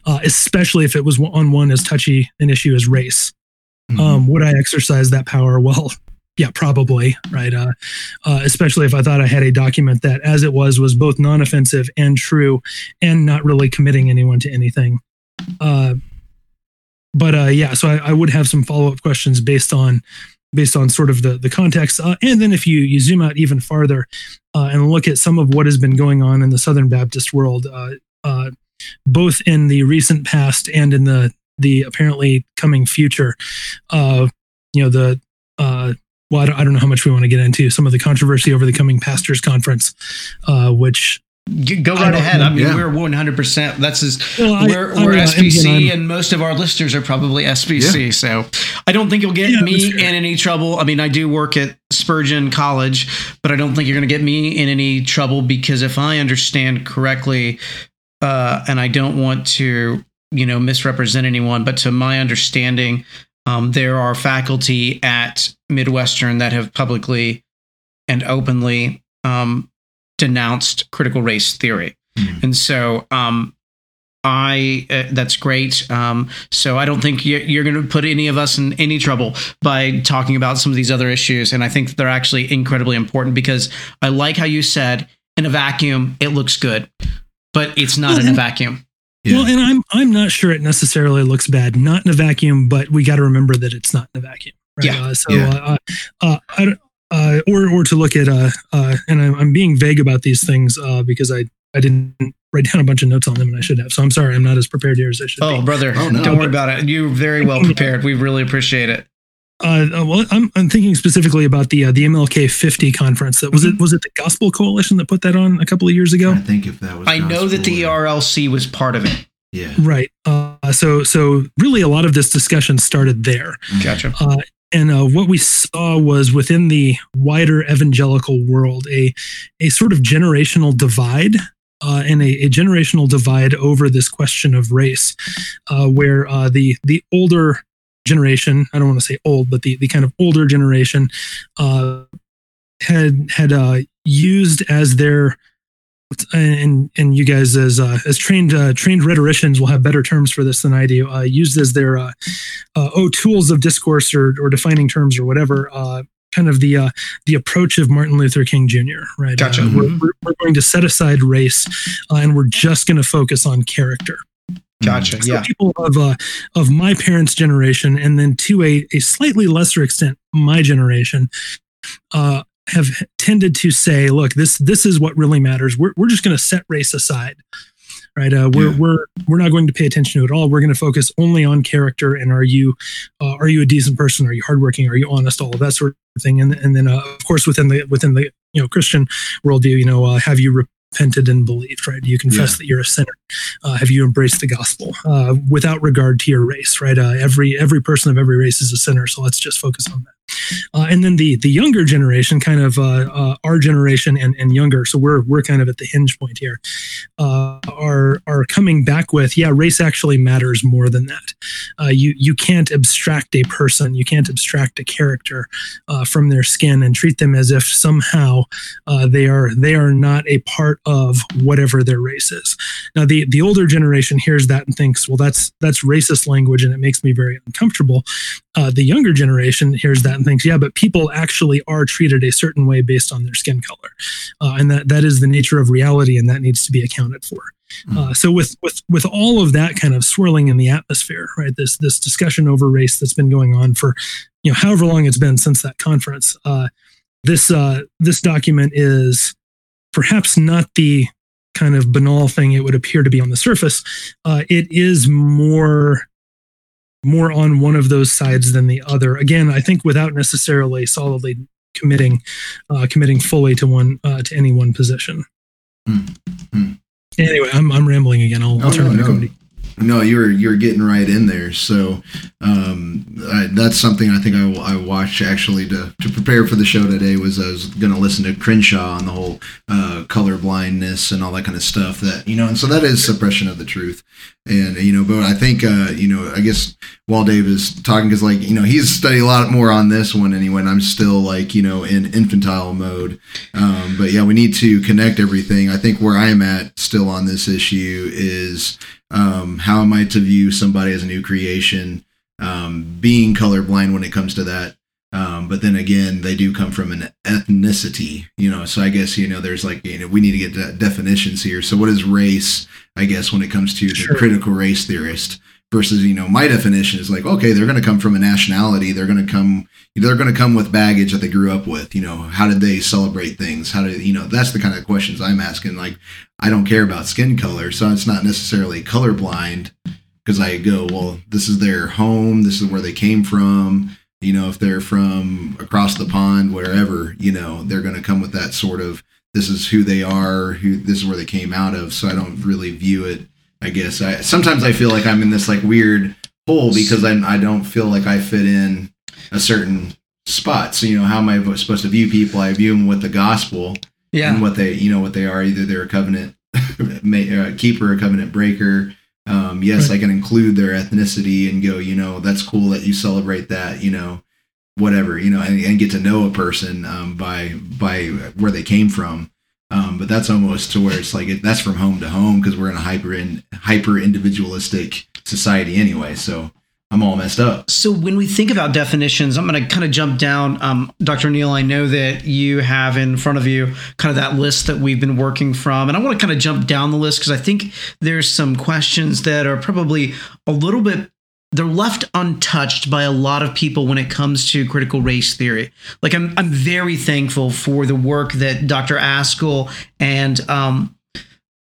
uh, especially if it was on one as touchy an issue as race, um, would I exercise that power? Well, yeah, probably, right. Uh, uh, especially if I thought I had a document that, as it was, was both non-offensive and true, and not really committing anyone to anything. Uh, but uh, yeah, so I, I would have some follow-up questions based on based on sort of the the context, uh, and then if you you zoom out even farther uh, and look at some of what has been going on in the Southern Baptist world, both in the recent past and in the the apparently coming future, you know the well, I don't, I don't know how much we want to get into some of the controversy over the coming pastors conference, uh, which You- Go right don't ahead. I mean, Yeah. we're 100%. That's as Well, I- we're, I we're mean, uh, SBC, and again, and most of our listeners are probably SBC. So I don't think you'll get Yeah, me in any trouble. I mean, I do work at Spurgeon College, but I don't think you're going to get me in any trouble because if I understand correctly, uh, and I don't want to, you know, misrepresent anyone, but to my understanding, um, there are faculty at Midwestern that have publicly and openly um, denounced critical race theory. Mhm. And so um, I uh, that's great. Um, so I don't think you're, you're going to put any of us in any trouble by talking about some of these other issues. And I think they're actually incredibly important because I like how you said in a vacuum it looks good, but it's not Well, in a vacuum. Yeah. well, and I'm I'm not sure it necessarily looks bad, not in a vacuum, but we got to remember that it's not in a vacuum. Right? Yeah. Uh, so, Yeah. uh, uh, I, uh, or or to look at uh, uh, and I'm, I'm being vague about these things uh, because I I didn't write down a bunch of notes on them and I should have. So I'm sorry, I'm not as prepared here as I should Oh, be. brother, Oh, no. don't worry about it. You're very well prepared. We really appreciate it. Uh, uh, well, I'm, I'm thinking specifically about the uh, the MLK 50 conference. That was Mm-hmm. it. Was it the Gospel Coalition that put that on a couple of years ago? I think if that was. I know that the gospel, ERLC was part of it. Yeah. Right. Uh, so so really, a lot of this discussion started there. Gotcha. Uh, and uh, what we saw was within the wider evangelical world a a sort of generational divide uh, and a, a generational divide over this question of race, uh, where uh, the the older generation I don't want to say old, but the the kind of older generation uh, had had uh, used as their and and you guys as uh, as trained uh, trained rhetoricians will have better terms for this than I do. Uh, used as their uh, uh, oh tools of discourse or, or defining terms or whatever uh, kind of the uh, the approach of Martin Luther King Jr. Right? Gotcha. We're, we're, we're going to set aside race uh, and we're just going to focus on character. Gotcha. So Yeah. people of uh, of my parents' generation, and then to a, a slightly lesser extent, my generation, uh, have tended to say, "Look, this this is what really matters. We're we're just going to set race aside, right? Uh, we're Yeah. we're we're not going to pay attention to it at all. We're going to focus only on character and are you uh, are you a decent person? Are you hardworking? Are you honest? All of that sort of thing. And and then uh, of course within the within the you know Christian worldview, you know, uh, have you repented and believed? Right? Do you confess Yeah. that you're a sinner? uh, have you embraced the gospel uh, without regard to your race right uh, every every person of every race is a sinner so let's just focus on that Uh, and then the the younger generation, kind of uh, uh, our generation and, and younger, so we're we're kind of at the hinge point here, uh, are are coming back with yeah, race actually matters more than that. Uh, you you can't abstract a person, you can't abstract a character from their skin and treat them as if somehow they are they are not a part of whatever their race is. Now the the older generation hears that and thinks, well, that's that's racist language, and it makes me very uncomfortable. Uh, the younger generation hears that and thinks, yeah, but people actually are treated a certain way based on their skin color, uh, and that that is the nature of reality, and that needs to be accounted for. Hmm. Uh, so with with with all of that kind of swirling in the atmosphere, right? This this discussion over race that's been going on for you know however long it's been since that conference. Uh, this uh, this document is perhaps not the kind of banal thing it would appear to be on the surface. Uh, it is more more on one of those sides than the other. Again, I think without necessarily solidly committing uh, committing fully to one uh, to any one position. Mm-hmm. Anyway, I'm I'm rambling again. I'll, I'll turn no, it back no. over to you. No, you're you're getting right in there. So um, I, that's something I think I, I watched actually to, to prepare for the show today. Was I was going to listen to Crenshaw on the whole uh, color blindness and all that kind of stuff. That you know, and so that is suppression of the truth. And you know, but I think uh, you know, I guess while Dave is talking, because like you know, he's studied a lot more on this one anyway. And I'm still like you know in infantile mode. Um, but yeah, we need to connect everything. I think where I am at still on this issue is um, how am I to view somebody as a new creation? Um, being colorblind when it comes to that. Um, but then again, they do come from an ethnicity, you know. So I guess you know there's like you know we need to get de- definitions here. So what is race? I guess when it comes to the critical race theorist versus you know my definition is like okay they're going to come from a nationality. They're going to come they're going to come with baggage that they grew up with. You know how did they celebrate things? How did you know that's the kind of questions i'm asking. Like i don't care about skin color so it's not necessarily colorblind because i go well this is their home this is where they came from. You know if they're from across the pond wherever you know they're going to come with that sort of this is who they are who this is where they came out of. So i don't really view it I guess I sometimes I feel like I'm in this like weird hole because I'm I don't feel like I fit in a certain spot. So you know, how am I supposed to view people? I view them with the gospel, yeah, and what they you know what they are. Either they're a covenant uh, keeper, a covenant breaker. Um, yes, right. I can include their ethnicity and go, you know, that's cool that you celebrate that, you know, whatever, you know, and, and get to know a person um, by by where they came from. Um, but that's almost to where it's like it, that's from home to home because we're in a hyper in, hyper individualistic society anyway. So I'm all messed up. So when we think about definitions, I'm going to kind of jump down. Um, Dr. Neal, I know that you have in front of you kind of that list that we've been working from, and I want to kind of jump down the list because I think there's some questions that are probably a little bit they're left untouched by a lot of people when it comes to critical race theory. Like I'm, I'm very thankful for the work that Dr. Ascol and um,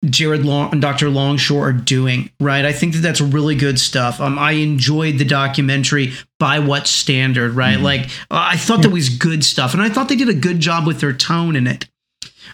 Jared Long and Dr. Longshore are doing. Right, I think that that's really good stuff. Um, I enjoyed the documentary. By what standard? Right, mm-hmm. like uh, I thought that was good stuff, and I thought they did a good job with their tone in it.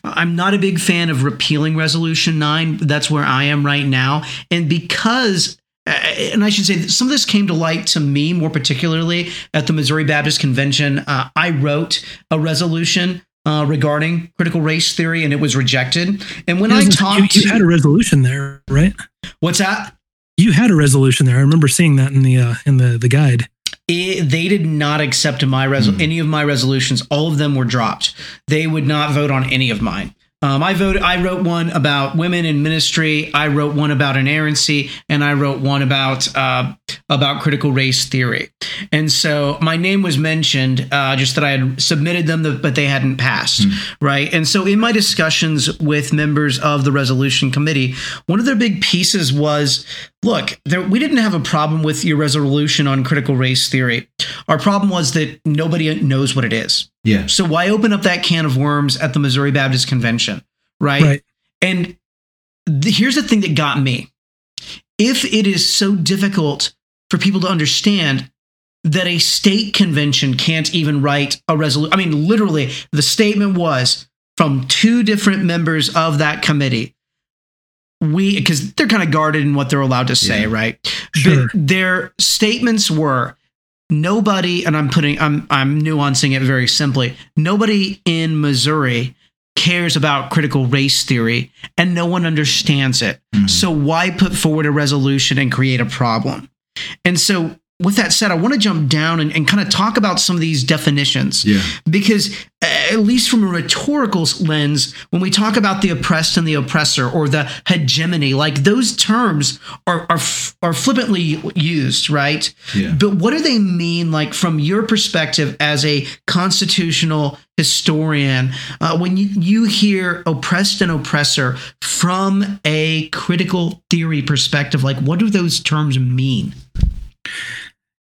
I'm not a big fan of repealing Resolution 9. That's where I am right now. And because and I should say some of this came to light to me more particularly at the Missouri Baptist Convention. Uh, I wrote a resolution uh, regarding critical race theory, and it was rejected. And when I talked, you, you, had a resolution there, right? What's that? You had a resolution there. I remember seeing that in the uh, in the the guide. It, they did not accept my resol- mm. any of my resolutions. All of them were dropped. They would not vote on any of mine. Um, I voted. I wrote one about women in ministry. I wrote one about inerrancy, and I wrote one about uh, about critical race theory. And so my name was mentioned, uh, just that I had submitted them, but they hadn't passed, mm. right? And so in my discussions with members of the resolution committee, one of their big pieces was, look, there, we didn't have a problem with your resolution on critical race theory. Our problem was that nobody knows what it is. Yeah. So why open up that can of worms at the Missouri Baptist Convention, right? Right. And th- here's the thing that got me. If it is so difficult for people to understand that a state convention can't even write a resolution, I mean, literally, the statement was from two different members of that committee. We, because they're kind of guarded in what they're allowed to say, yeah. right? Sure. But their statements were nobody, and I'm putting, I'm, I'm nuancing it very simply. Nobody in Missouri cares about critical race theory, and no one understands it. Mm-hmm. So why put forward a resolution and create a problem? And so, with that said, I want to jump down and, and kind of talk about some of these definitions Yeah. because at least from a rhetorical lens when we talk about the oppressed and the oppressor or the hegemony like those terms are are, are flippantly used right Yeah. but what do they mean like from your perspective as a constitutional historian uh, when you, you hear oppressed and oppressor from a critical theory perspective like what do those terms mean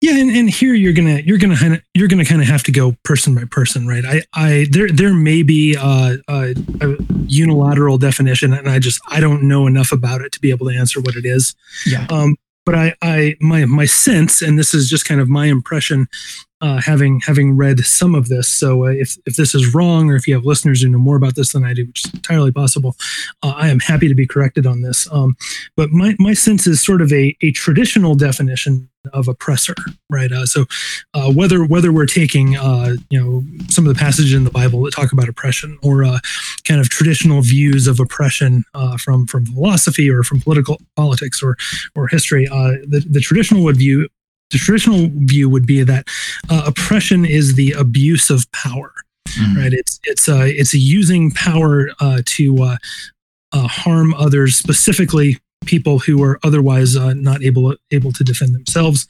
Yeah, and, and here you're gonna you're gonna kind of you're gonna kind of have to go person by person, right? I I there there may be a, a, a unilateral definition, and I just I don't know enough about it to be able to answer what it is. yeah Um, but I I my my sense, and this is just kind of my impression, uh, having having read some of this. So uh, if if this is wrong, or if you have listeners who know more about this than I do, which is entirely possible, uh, I am happy to be corrected on this. Um, but my my sense is sort of a a traditional definition of oppressor, right? Uh, so uh, whether whether we're taking uh, you know some of the passages in the Bible that talk about oppression, or kind of traditional views of oppression from from philosophy or from political politics or or history, the the traditional would view the traditional view would be that uh, oppression is the abuse of power, Mhm. right? It's it's uh, it's using power uh, to uh, uh, harm others, specifically people who are otherwise uh, not able able to defend themselves.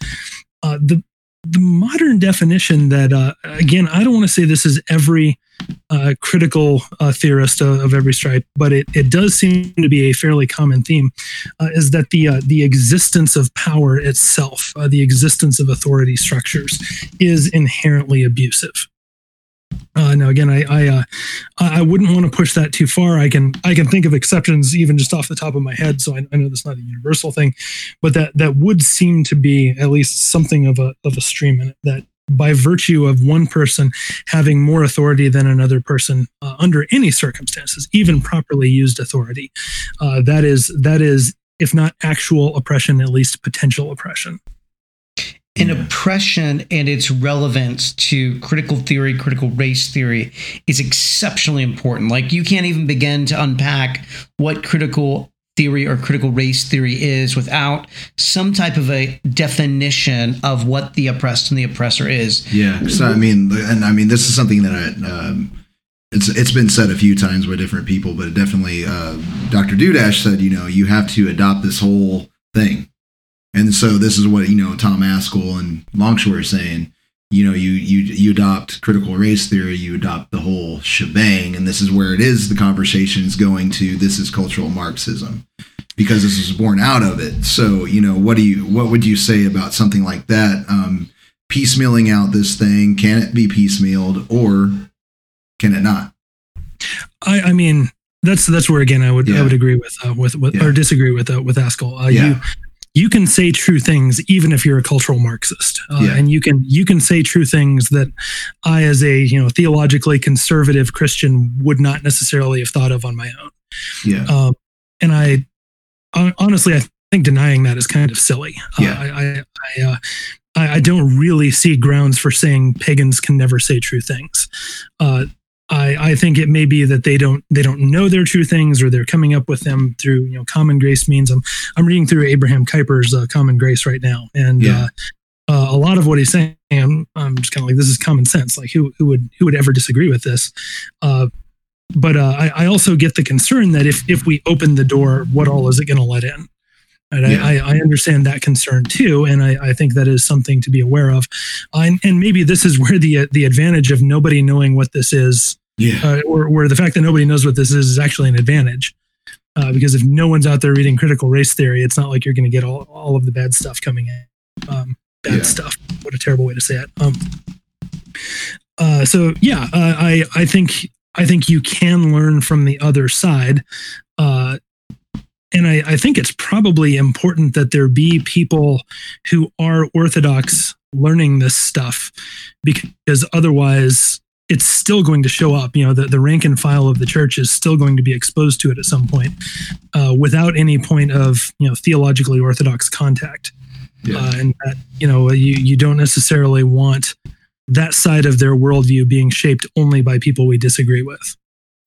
Uh, the the modern definition that uh, again, I don't want to say this is every uh, critical uh, theorist of, of every stripe, but it, it does seem to be a fairly common theme, uh, is that the uh, the existence of power itself, uh, the existence of authority structures, is inherently abusive. Uh, now, again, I uh, I I wouldn't want to push that too far. I can I can think of exceptions even just off the top of my head, so I, I know that's not a universal thing, but that that would seem to be at least something of a of a stream in it. That by virtue of one person having more authority than another person uh, under any circumstances, even properly used authority, uh, that is that is if not actual oppression, at least potential oppression. and Yeah. oppression and its relevance to critical theory, critical race theory is exceptionally important. Like you can't even begin to unpack what critical theory or critical race theory is without some type of a definition of what the oppressed and the oppressor is. Yeah. So I mean, and I mean, this is something that I, um, it's it's been said a few times by different people, but it definitely, uh, Dr. Dudash said, you know, you have to adopt this whole thing, and so this is what you know Tom Ascol and Longshore are saying. You know, you you you adopt critical race theory, you adopt the whole shebang, and this is where it is. The conversation is going to this is cultural Marxism because this is born out of it. So you know, what do you what would you say about something like that? Um, piecemealing out this thing? Can it be piecemealed or can it not? I, I mean, that's that's where again I would Yeah. I would agree with uh, with, with Yeah. or disagree with uh, with Ascol. Uh, Yeah. You you can say true things even if you're a cultural Marxist, uh, Yeah. and you can you can say true things that I, as a you know theologically conservative Christian, would not necessarily have thought of on my own. Yeah. Um, and I honestly, I think denying that is kind of silly. Uh, Yeah. I I I, uh, I I don't really see grounds for saying pagans can never say true things. I, I think it may be that they don't they don't know their true things or they're coming up with them through you know common grace means. I'm I'm reading through Abraham Kuyper's uh, Common Grace right now, and Yeah. uh, uh, a lot of what he's saying, I'm, I'm just kind of like this is common sense. Like who who would who would ever disagree with this? Uh, but uh, I, I also get the concern that if if we open the door, what all is it going to let in? And Yeah. I, I, understand that concern too, and I, I think that is something to be aware of. And, and maybe this is where the uh, the advantage of nobody knowing what this is, Yeah. uh, or where the fact that nobody knows what this is, is actually an advantage. Uh, because if no one's out there reading critical race theory, it's not like you're going to get all, all of the bad stuff coming in. Um, bad Yeah. stuff. What a terrible way to say it. Um, uh, so yeah, uh, I I think I think you can learn from the other side. Uh, and I, I think it's probably important that there be people who are orthodox learning this stuff because otherwise it's still going to show up you know the, the rank and file of the church is still going to be exposed to it at some point uh, without any point of you know theologically orthodox contact Yeah. uh, and that you know you you don't necessarily want that side of their worldview being shaped only by people we disagree with.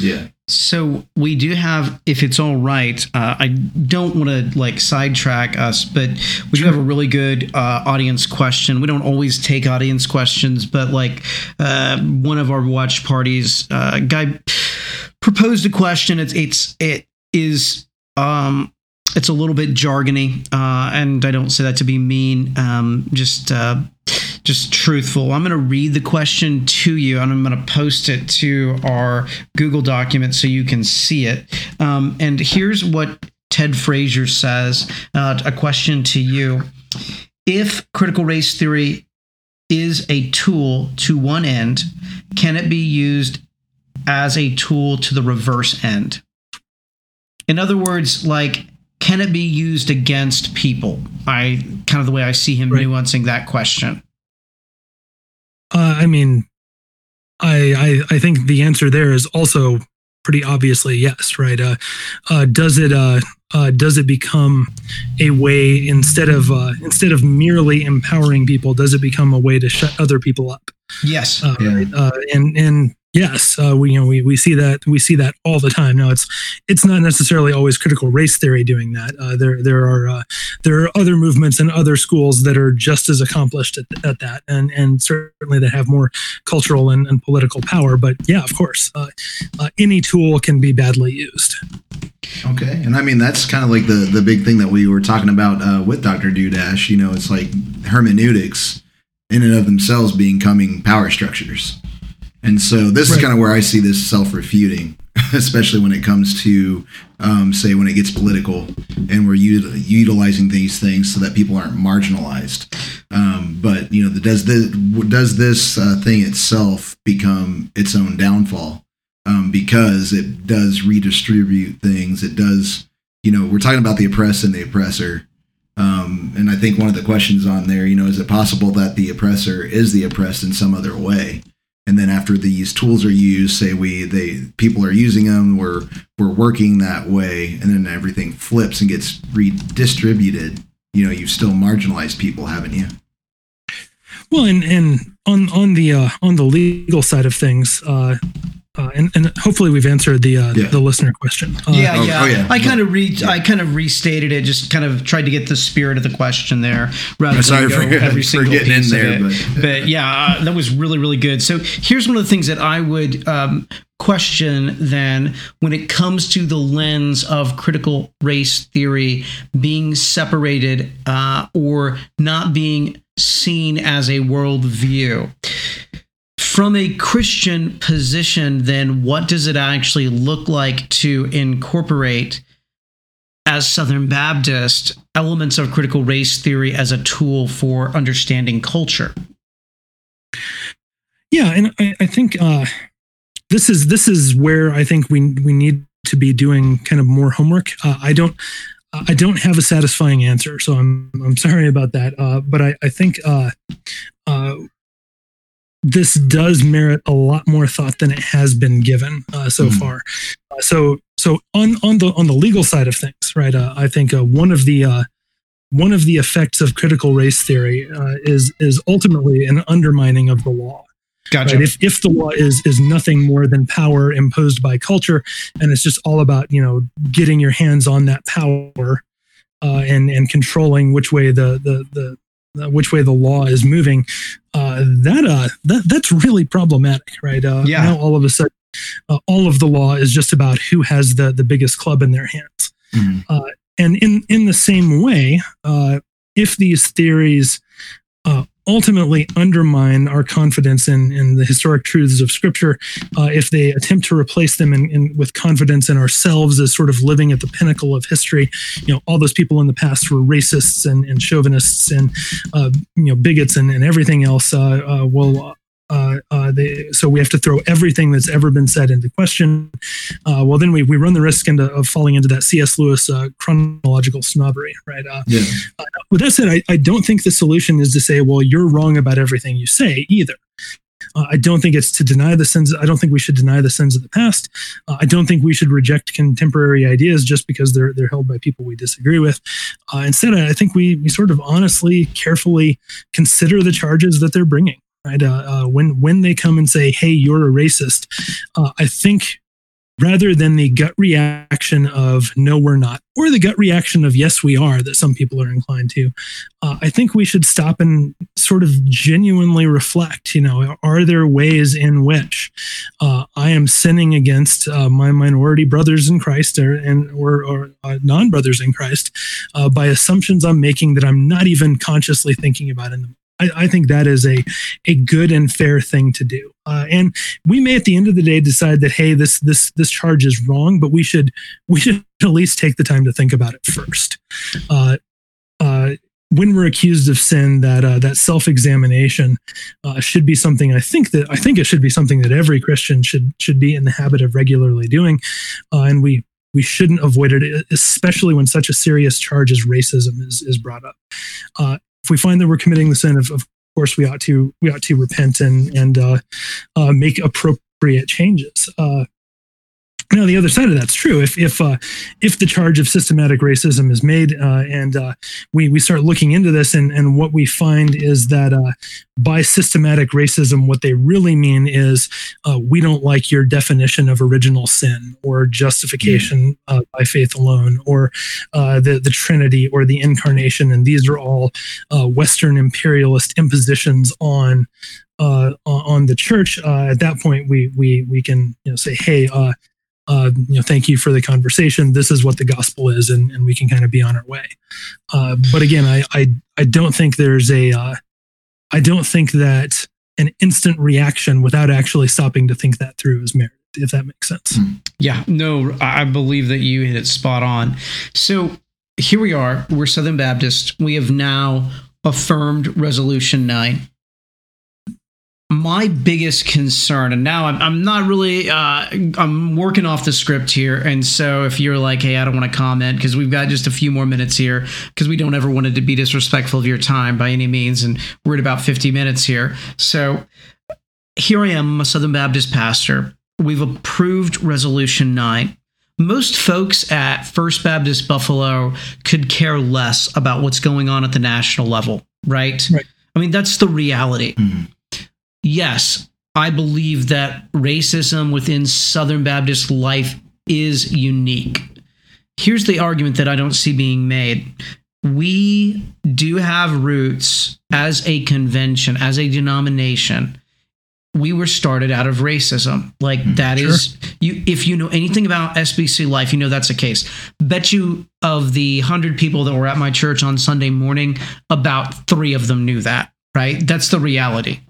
Yeah. So we do have, if it's all right, uh, I don't want to like sidetrack us, but we do have a really good uh, audience question. We don't always take audience questions, but like uh, one of our watch parties, uh, guy proposed a question. It's it's it is um it's a little bit jargony, uh, and I don't say that to be mean. Um, just uh, just truthful. I'm going to read the question to you, and I'm going to post it to our Google document so you can see it. Um, and here's what Ted Frazier says: uh, a question to you. If critical race theory is a tool to one end, can it be used as a tool to the reverse end? In other words, like, can it be used against people? I kind of the way I see him Right. nuancing that question. Uh, I mean, I, I I think the answer there is also pretty obviously yes, right? Uh, uh, does it uh, uh, does it become a way instead of uh, instead of merely empowering people, does it become a way to shut other people up? Yes. Uh, Yeah. right? uh, and and yes, uh, we you know we, we see that we see that all the time. Now it's it's not necessarily always critical race theory doing that. Uh, there there are uh, there are other movements and other schools that are just as accomplished at, at that, and and certainly that have more cultural and, and political power. But yeah, of course, uh, uh, any tool can be badly used. Okay, and I mean that's kind of like the the big thing that we were talking about uh, with Doctor Dudash. You know, it's like hermeneutics in and of themselves becoming power structures, and so this is kind of where I see this self refuting, especially when it comes to um, say when it gets political and we're util- utilizing these things so that people aren't marginalized. Um, but you know, the, does this does this uh, thing itself become its own downfall? um, because it does redistribute things. It does, you know, we're talking about the oppressed and the oppressor. Um, and I think one of the questions on there, you know, is it possible that the oppressor is the oppressed in some other way? And then after these tools are used, say we they people are using them, we're we're working that way, and then everything flips and gets redistributed. You know, you've still marginalized people, haven't you? Well, and and on on the uh, on the legal side of things, uh, uh, and and hopefully we've answered the uh, Yeah. the listener question. Uh, yeah, oh, yeah. oh, yeah. I kind of re I kind of restated it, just kind of tried to get the spirit of the question there, rather I'm sorry than go for- every for single getting in there, of it. but- But, yeah, uh, that was really really good. So here's one of the things that I would um, question then when it comes to the lens of critical race theory being separated uh, or not being seen as a worldview from a Christian position, then what does it actually look like to incorporate, as Southern Baptist, elements of critical race theory as a tool for understanding culture? Yeah, and I, I think uh, this is this is where I think we we need to be doing kind of more homework. Uh, I don't I don't have a satisfying answer, so I'm I'm sorry about that. Uh, but I I think uh, uh, this does merit a lot more thought than it has been given uh, so Mhm. far. Uh, so so on on the on the legal side of things, right? Uh, I think uh, one of the uh, one of the effects of critical race theory uh, is is ultimately an undermining of the law. Gotcha. Right? If if the law is is nothing more than power imposed by culture, and it's just all about you know getting your hands on that power uh, and and controlling which way the the the which way the law is moving, uh, that uh that that's really problematic, right? Uh, Yeah. Now all of a sudden, uh, all of the law is just about who has the the biggest club in their hands. Mhm. And in in the same way, uh, if these theories uh, ultimately undermine our confidence in in the historic truths of Scripture, uh, if they attempt to replace them in, in with confidence in ourselves as sort of living at the pinnacle of history, you know, all those people in the past were racists and, and chauvinists and uh, you know bigots and, and everything else. Uh, uh. Uh, uh, they, so we have to throw everything that's ever been said into question. Uh, well, then we, we run the risk into, of falling into that C.S. Lewis uh, chronological snobbery, right? Uh, Yeah. with that said, I, I don't think the solution is to say, well, you're wrong about everything you say either. Uh, I don't think it's to deny the sins. I don't think we should deny the sins of the past. Uh, I don't think we should reject contemporary ideas just because they're they're held by people we disagree with. Uh, instead, I think we we sort of honestly, carefully consider the charges that they're bringing. Right uh, uh, when when they come and say, "Hey, you're a racist," uh, I think rather than the gut reaction of no we're not or the gut reaction of yes we are that some people are inclined to uh, i think we should stop and sort of genuinely reflect you know are there ways in which uh, i am sinning against uh, my minority brothers in christ or and or, or uh, non-brothers in christ by assumptions i'm making that i'm not even consciously thinking about in the I, I think that is a a good and fair thing to do. Uh, and we may at the end of the day decide that hey, this this this charge is wrong, but we should we should at least take the time to think about it first. Uh, uh, when we're accused of sin, that uh, that self examination uh, should be something I think that I think it should be something that every Christian should should be in the habit of regularly doing, uh, and we we shouldn't avoid it, especially when such a serious charge as racism is is brought up. We find that we're committing the sin, of, of course we ought to we ought to repent and and uh, uh, make appropriate changes. Uh, now, the other side of that's true. If if uh, if the charge of systematic racism is made, uh, and uh, we we start looking into this, and and what we find is that uh, by systematic racism, what they really mean is uh, we don't like your definition of original sin or justification uh, by faith alone, or uh, the the Trinity or the Incarnation, and these are all uh, Western imperialist impositions on. Uh, on the church, uh, at that point, we we we can you know say, hey, uh, uh, you know, thank you for the conversation. This is what the gospel is, and, and we can kind of be on our way. Uh, but again, I, I I don't think there's a uh, I don't think that an instant reaction without actually stopping to think that through is merited. If that makes sense. Yeah, no, I believe that you hit it spot on. So here we are. We're Southern Baptist. We have now affirmed Resolution 9. My biggest concern, and now I'm, I'm not really, uh, I'm working off the script here. And so if you're like, hey, I don't want to comment because we've got just a few more minutes here because we don't ever want it to be disrespectful of your time by any means. And we're at about 50 minutes here. So here I am, a Southern Baptist pastor. We've approved Resolution 9. Most folks at First Baptist Buffalo could care less about what's going on at the national level, right? Right. I mean, that's the reality. Yes, I believe that racism within Southern Baptist life is unique. Here's the argument that I don't see being made. We do have roots as a convention, as a denomination we were started out of racism. Like hmm, that is you if you know anything about SBC life, you know that's the case. Bet you of the 100 people that were at my church on Sunday morning, about 3 of them knew that, right? That's the reality.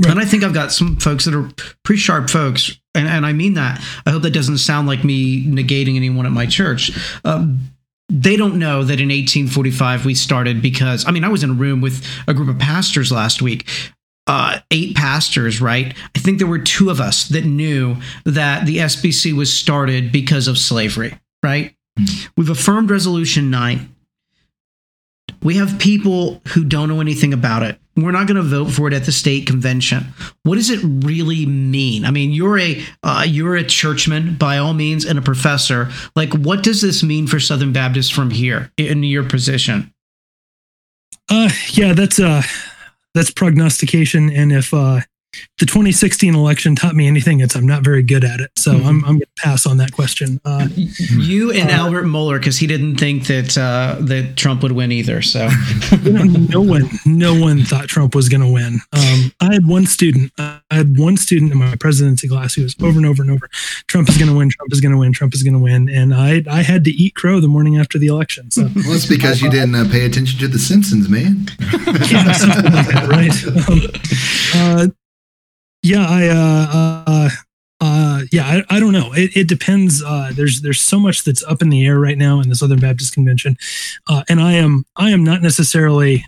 Right. And I think I've got some folks that are pretty sharp folks, and, and I mean that. I hope that doesn't sound like me negating anyone at my church. Um, they don't know that in 1845 we started because I mean I was in a room with a group of pastors last week uh, eight pastors, right? I think there were two of us that knew that the SBC was started because of slavery, right? We've affirmed Resolution 9. We have people who don't know anything about it. We're not going to vote for it at the state convention. What does it really mean? I mean, you're a uh, you're a churchman by all means and a professor. Like, what does this mean for Southern Baptists from here in your position? Uh, yeah, that's uh, that's prognostication, and if uh, the 2016 election taught me anything, it's I'm not very good at it. So I'm I'm going to pass on that question. Uh, You and Albert Mohler, because he didn't think that uh, that Trump would win either. So no one no one thought Trump was going to win. Um, I had one student. I had one student in my presidency class who was over and over and over. Trump is going to win. Trump is going to win. Trump is going to win. And I I had to eat crow the morning after the election. So Well, that's because you didn't uh, pay attention to The Simpsons, man. yeah, like that, right? Um, uh, yeah, I, uh, uh, uh, yeah, I, I don't know. It, it depends. Uh, there's there's so much that's up in the air right now in the Southern Baptist Convention, uh, and I am I am not necessarily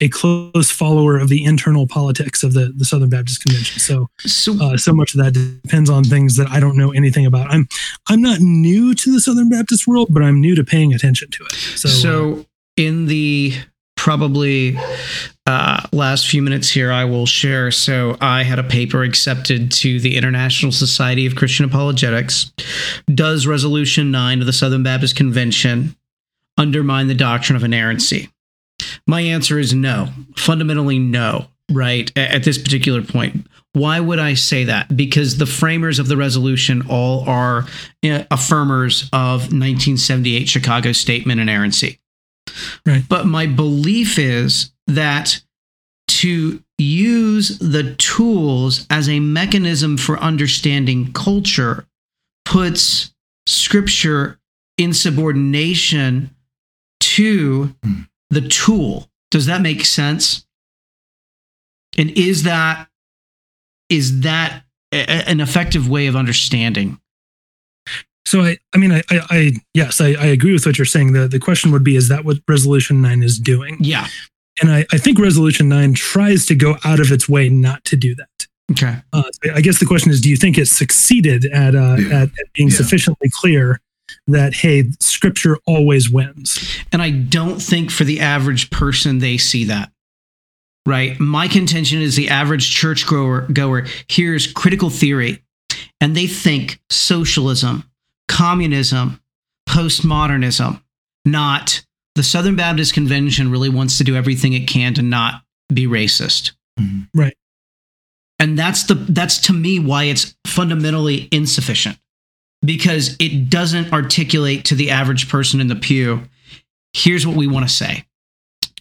a close follower of the internal politics of the the Southern Baptist Convention. So so uh, so much of that depends on things that I don't know anything about. I'm I'm not new to the Southern Baptist world, but I'm new to paying attention to it. So, uh, So, in the probably uh, last few minutes here, I will share. So, I had a paper accepted to the International Society of Christian Apologetics. Does Resolution 9 of the Southern Baptist Convention undermine the doctrine of inerrancy? My answer is no, fundamentally no, right? At this particular point. Why would I say that? Because the framers of the resolution all are uh, affirmers of 1978 Chicago Statement inerrancy. Right. But my belief is that to use the tools as a mechanism for understanding culture puts scripture in subordination to Hmm. the tool. Does that make sense? And is that is that an effective way of understanding? So I, I mean, I, I, I yes, I, I agree with what you're saying. The the question would be, is that what Resolution Nine is doing? Yeah. And I, I think Resolution Nine tries to go out of its way not to do that. Okay. Uh, I guess the question is, do you think it succeeded at uh, Yeah. at, at being Yeah. sufficiently clear that hey, Scripture always wins? And I don't think for the average person they see that. Right? My contention is the average church goer, goer hears critical theory and they think socialism, communism, postmodernism, not the Southern Baptist Convention really wants to do everything it can to not be racist. Mhm. Right. And that's the that's to me why it's fundamentally insufficient because it doesn't articulate to the average person in the pew here's what we want to say.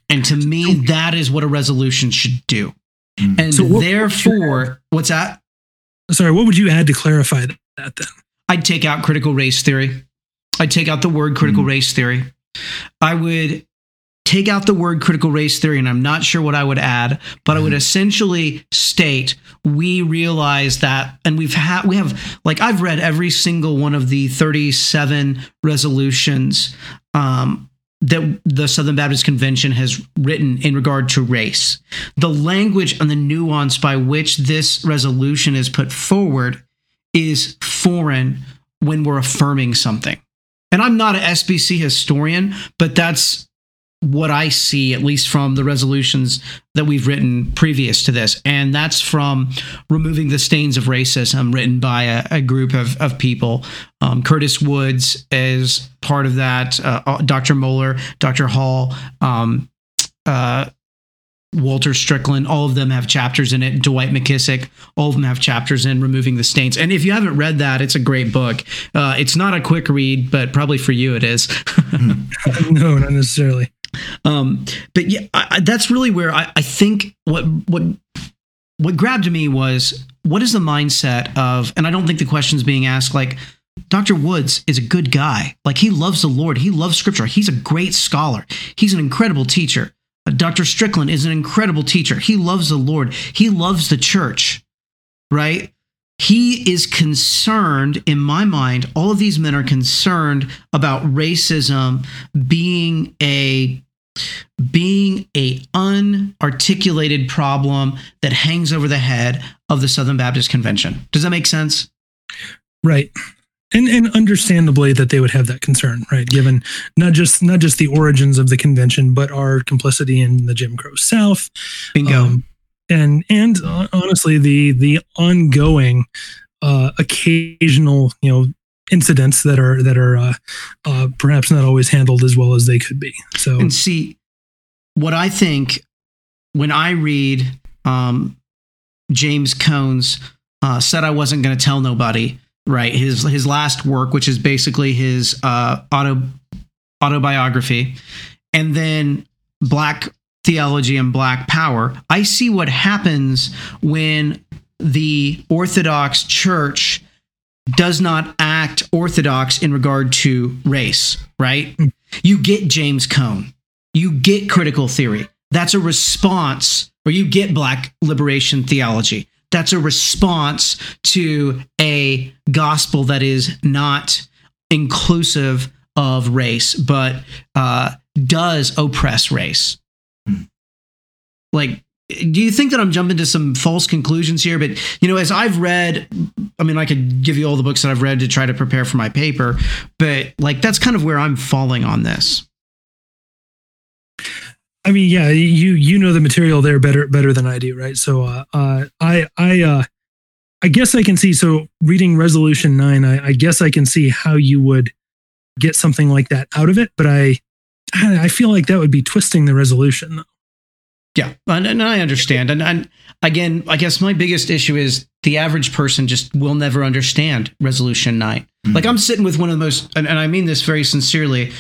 And to me that is what a resolution should do. Mhm. And So what- therefore, what's that? Sorry, what would you add to clarify that, that then? I'd take out critical race theory. I'd take out the word critical Mhm. race theory. I would take out the word critical race theory, and I'm not sure what I would add, but I would Mhm. essentially state we realize that, and we've had we have like I've read every single one of the 37 resolutions um, that the Southern Baptist Convention has written in regard to race. The language and the nuance by which this resolution is put forward is foreign when we're affirming something. And I'm not an SBC historian, but that's what I see, at least from the resolutions that we've written previous to this. And that's from Removing the Stains of Racism, written by a, a group of, of people. Um, Curtis Woods is part of that, uh, Dr. Mohler, Dr. Hall, um, uh, Walter Strickland, all of them have chapters in it. Dwight McKissic, all of them have chapters in Removing the Stains. And if you haven't read that, it's a great book. Uh, it's not a quick read, but probably for you it is. no, not necessarily. Um, but yeah, I, that's really where I, I think what what what grabbed me was what is the mindset of, and I don't think the question's being asked like. Dr. Woods is a good guy. Like he loves the Lord. He loves scripture. He's a great scholar. He's an incredible teacher. Dr. Strickland is an incredible teacher. He loves the Lord. He loves the church, right? He is concerned, in my mind, all of these men are concerned about racism being a being a unarticulated problem that hangs over the head of the Southern Baptist Convention. Does that make sense? Right. And and understandably that they would have that concern, right? Given not just not just the origins of the convention, but our complicity in the Jim Crow South, Bingo. um, and and uh, honestly the the ongoing uh, occasional you know incidents that are that are uh, uh, perhaps not always handled as well as they could be. So and see what I think when I read um, James Cone's uh, said I wasn't going to tell nobody. Right, his his last work, which is basically his uh, auto autobiography, and then Black Theology and Black Power. I see what happens when the Orthodox Church does not act orthodox in regard to race. Right, you get James Cone you get critical theory. That's a response, or you get black liberation theology. That's a response to a gospel that is not inclusive of race, but uh, does oppress race. Hmm. Like, do you think that I'm jumping to some false conclusions here? But you know, as I've read, I mean, I could give you all the books that I've read to try to prepare for my paper, but like that's kind of where I'm falling on this. I mean, yeah, you you know the material there better better than I do, right? So, uh, uh, I I uh, I guess I can see. So, reading Resolution Nine, I, I guess I can see how you would get something like that out of it, but I I feel like that would be twisting the resolution. Though. Yeah, and, and I understand. And, and again, I guess my biggest issue is the average person just will never understand Resolution 9. Mhm. Like I'm sitting with one of the most, and, and I mean this very sincerely.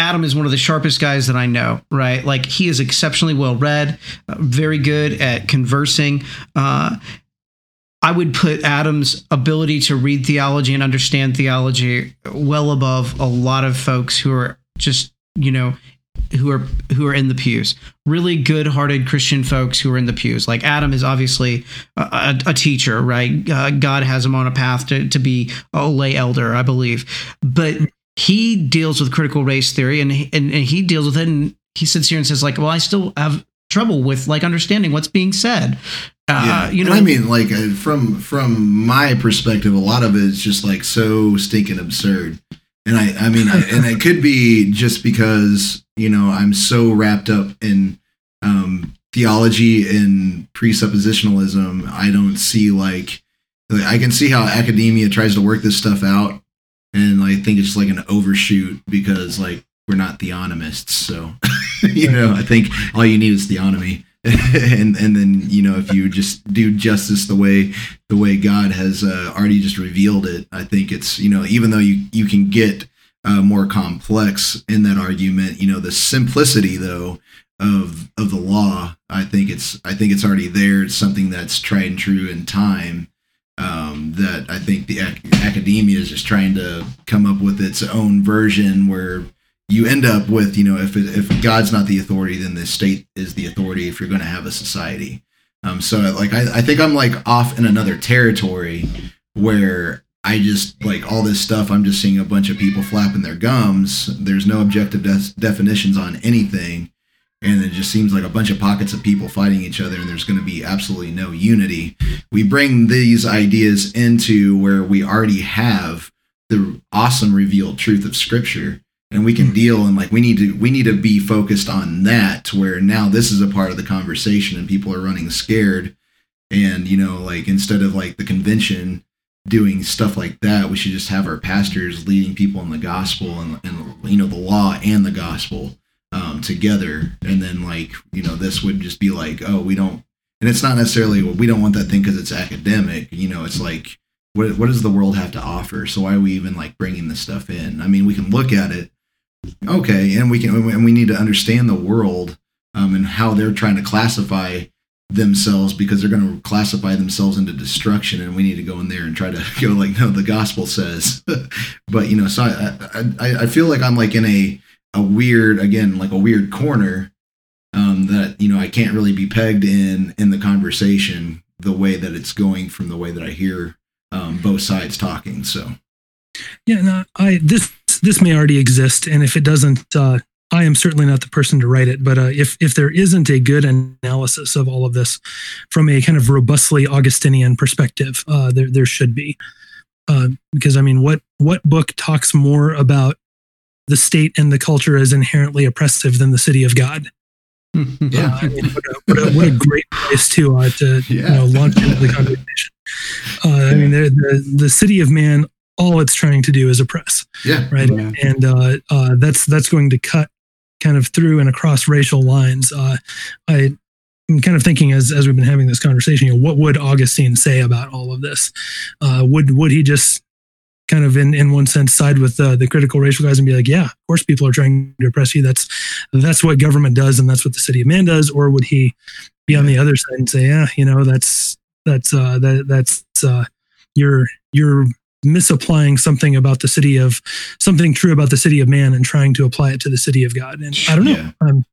Adam is one of the sharpest guys that I know, right? Like he is exceptionally well read, uh, very good at conversing. Uh, I would put Adam's ability to read theology and understand theology well above a lot of folks who are just, you know, who are who are in the pews. Really good-hearted Christian folks who are in the pews. Like Adam is obviously a, a, teacher, right? Uh, God has him on a path to, to be a lay elder, I believe. But he deals with critical race theory, and, and and he deals with it, and he sits here and says, like, well, I still have trouble with like understanding what's being said. Uh, yeah, you know, And I mean, like uh, from from my perspective, a lot of it is just like so stinking absurd. And I, I mean, I, and it could be just because you know I'm so wrapped up in um, theology and presuppositionalism. I don't see like, like I can see how academia tries to work this stuff out, and I think it's like an overshoot because like we're not theonomists. So you know, I think all you need is theonomy. and and then you know if you just do justice the way the way God has uh, already just revealed it, I think it's you know even though you you can get uh, more complex in that argument, you know the simplicity though of of the law, I think it's I think it's already there. It's something that's tried and true in time. Um, that I think the ac- academia is just trying to come up with its own version where you end up with you know if if God's not the authority, then the state is the authority. If you're going to have a society, um, so like I, I think I'm like off in another territory where I just like all this stuff. I'm just seeing a bunch of people flapping their gums. There's no objective des- definitions on anything, and it just seems like a bunch of pockets of people fighting each other, and there's going to be absolutely no unity. We bring these ideas into where we already have the awesome revealed truth of Scripture and we can hmm. deal and like we need to we need to be focused on that where now this is a part of the conversation and people are running scared. And you know like instead of like the convention doing stuff like that we should just have our pastors leading people in the gospel and, and you know the law and the gospel um, together. And then like you know this would just be like oh we don't and it's not necessarily well, we don't want that thing because it's academic you know it's like what, what does the world have to offer? So why are we even like bringing this stuff in? I mean we can look at it okay and we can and we need to understand the world um, and how they're trying to classify themselves because they're going to classify themselves into destruction and we need to go in there and try to go like no the gospel says. But you know so I, I i feel like i'm like in a a weird again like a weird corner um that you know i can't really be pegged in in the conversation the way that it's going from the way that i hear um both sides talking so Yeah, no, I this this may already exist, and if it doesn't, uh, I am certainly not the person to write it. But uh, if if there isn't a good analysis of all of this from a kind of robustly Augustinian perspective, uh, there there should be, uh, because I mean, what what book talks more about the state and the culture is inherently oppressive than the city of God? Yeah. Uh, I mean, what, a, what, a, what a great place to uh, to you know launch into the conversation. Uh, I mean, the, the the city of man, all it's trying to do is oppress yeah right Yeah. and uh, uh, that's that's going to cut kind of through and across racial lines uh, i am kind of thinking as as we've been having this conversation you know what would augustine say about all of this uh, would would he just kind of in in one sense side with uh, the critical racial guys and be like yeah of course people are trying to oppress you that's that's what government does and that's what the city of man does or would he be on the other side and say yeah you know that's that's uh that that's uh you're you're misapplying something about the city of something true about the city of man and trying to apply it to the city of God. And I don't know. Yeah. Um,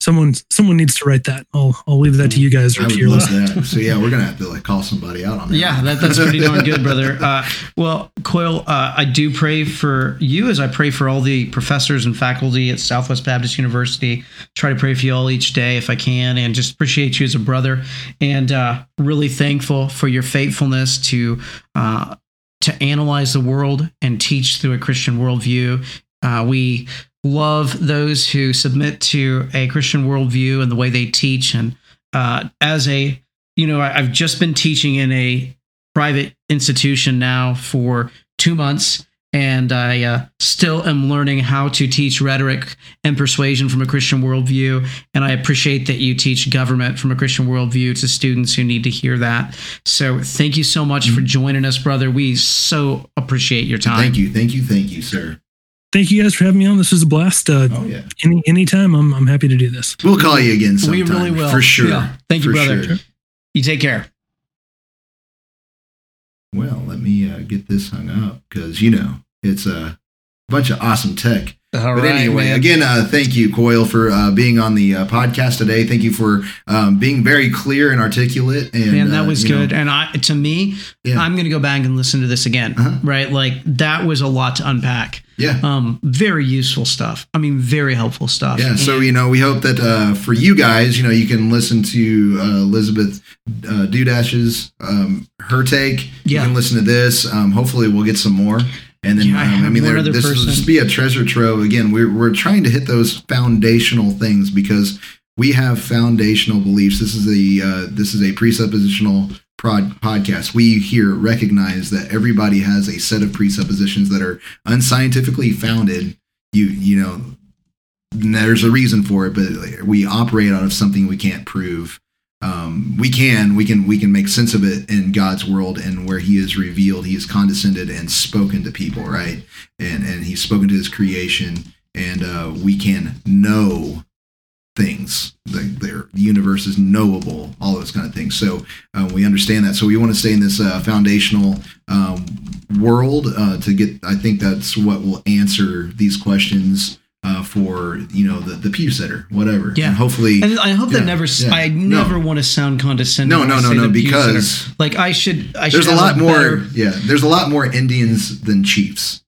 someone someone needs to write that. I'll I'll leave that to you guys I or would to your love that. So yeah, we're gonna have to like call somebody out on that. Yeah, that, that's pretty darn good, brother. Uh, well, Coyle, uh, I do pray for you as I pray for all the professors and faculty at Southwest Baptist University. Try to pray for you all each day if I can, and just appreciate you as a brother, and uh, really thankful for your faithfulness to uh, to analyze the world and teach through a Christian worldview. Uh, we love those who submit to a Christian worldview and the way they teach. And uh, as a, you know, I, I've just been teaching in a private institution now for two months. And I uh, still am learning how to teach rhetoric and persuasion from a Christian worldview. And I appreciate that you teach government from a Christian worldview to students who need to hear that. So thank you so much for joining us, brother. We so appreciate your time. Thank you, thank you, thank you, sir. Thank you guys for having me on. This was a blast. Uh, Oh yeah, any anytime, I'm I'm happy to do this. we'll call you again sometime. We really will. for sure. Yeah. Thank you, For brother. sure. You take care. Well, let me uh, get this hung up because you know it's a bunch of awesome tech. All but right, anyway, man. again, uh, thank you, Coyle, for uh, being on the uh, podcast today. Thank you for um, being very clear and articulate. And Man, that uh, was you know, good. And I, to me, Yeah. I'm going to go back and listen to this again. Uh-huh. Right? Like that was a lot to unpack. yeah. Um, very useful stuff. I mean, very helpful stuff. Yeah, so you know, we hope that uh, for you guys, you know, you can listen to uh, Elizabeth uh, Dudash's um, her take. Yeah. You can listen to this. Um, hopefully, we'll get some more. And then, Yeah, I um, I, mean, there, this will just be a treasure trove. Again, we're we're trying to hit those foundational things because we have foundational beliefs. This is a uh, this is a presuppositional prod podcast. We here recognize that everybody has a set of presuppositions that are unscientifically founded. You you know, there's a reason for it, but we operate out of something we can't prove. Um, we can we can we can make sense of it in God's world and where He is revealed. He has condescended and spoken to people, right? And and He's spoken to His creation, and uh, we can know things. The, the universe is knowable, all those kind of things. So uh, we understand that. So we want to stay in this uh, foundational um, world uh, to get. I think that's what will answer these questions uh, for you know the the pew sitter, whatever. Yeah. And hopefully. And I hope that never. yeah. I No. never want to sound condescending. no, no, no, no. the pew sitter. Because like I should. I there's should a lot more. better- Yeah, there's a lot more Indians than chiefs.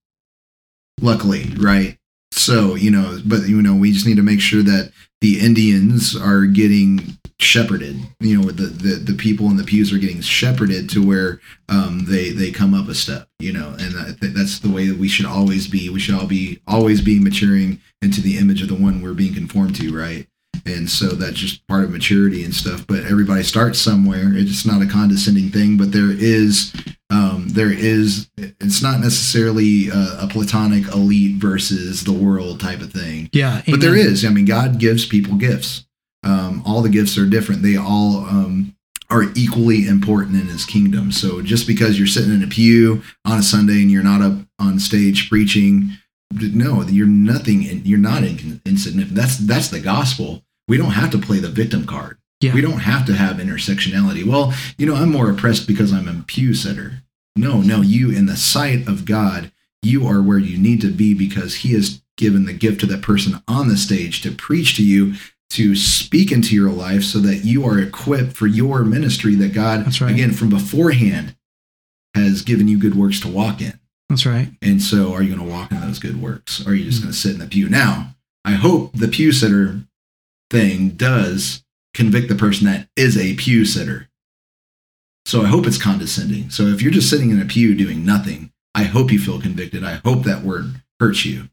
Luckily, right? So you know, but you know, we just need to make sure that the Indians are getting shepherded. You know, the the, the people in the pews are getting shepherded to where um, they they come up a step. You know, and that's the way that we should always be. We should all be always be maturing into the image of the one we're being conformed to, right? And so that's just part of maturity and stuff. But everybody starts somewhere. It's not a condescending thing, but there is um, there is it's not necessarily a, a platonic elite versus the world type of thing Yeah, but there is i mean god gives people gifts um, all the gifts are different. They all um, are equally important in his kingdom. So just because you're sitting in a pew on a sunday and you're not up on stage preaching no you're nothing you're not in, insignificant. That's that's the gospel. We don't have to play the victim card. Yeah. we don't have to have intersectionality. Well you know i'm more oppressed because i'm a pew sitter no no you in the sight of god you are where you need to be because he has given the gift to that person on the stage to preach to you to speak into your life so that you are equipped for your ministry that god That's right. again from beforehand has given you good works to walk in. That's right. and so are you going to walk in those good works? Or are you just mm. going to sit in the pew? Now i hope the pew sitter thing does convict the person that is a pew sitter. So i hope it's condescending. So if you're just sitting in a pew doing nothing i hope you feel convicted. I hope that word hurts you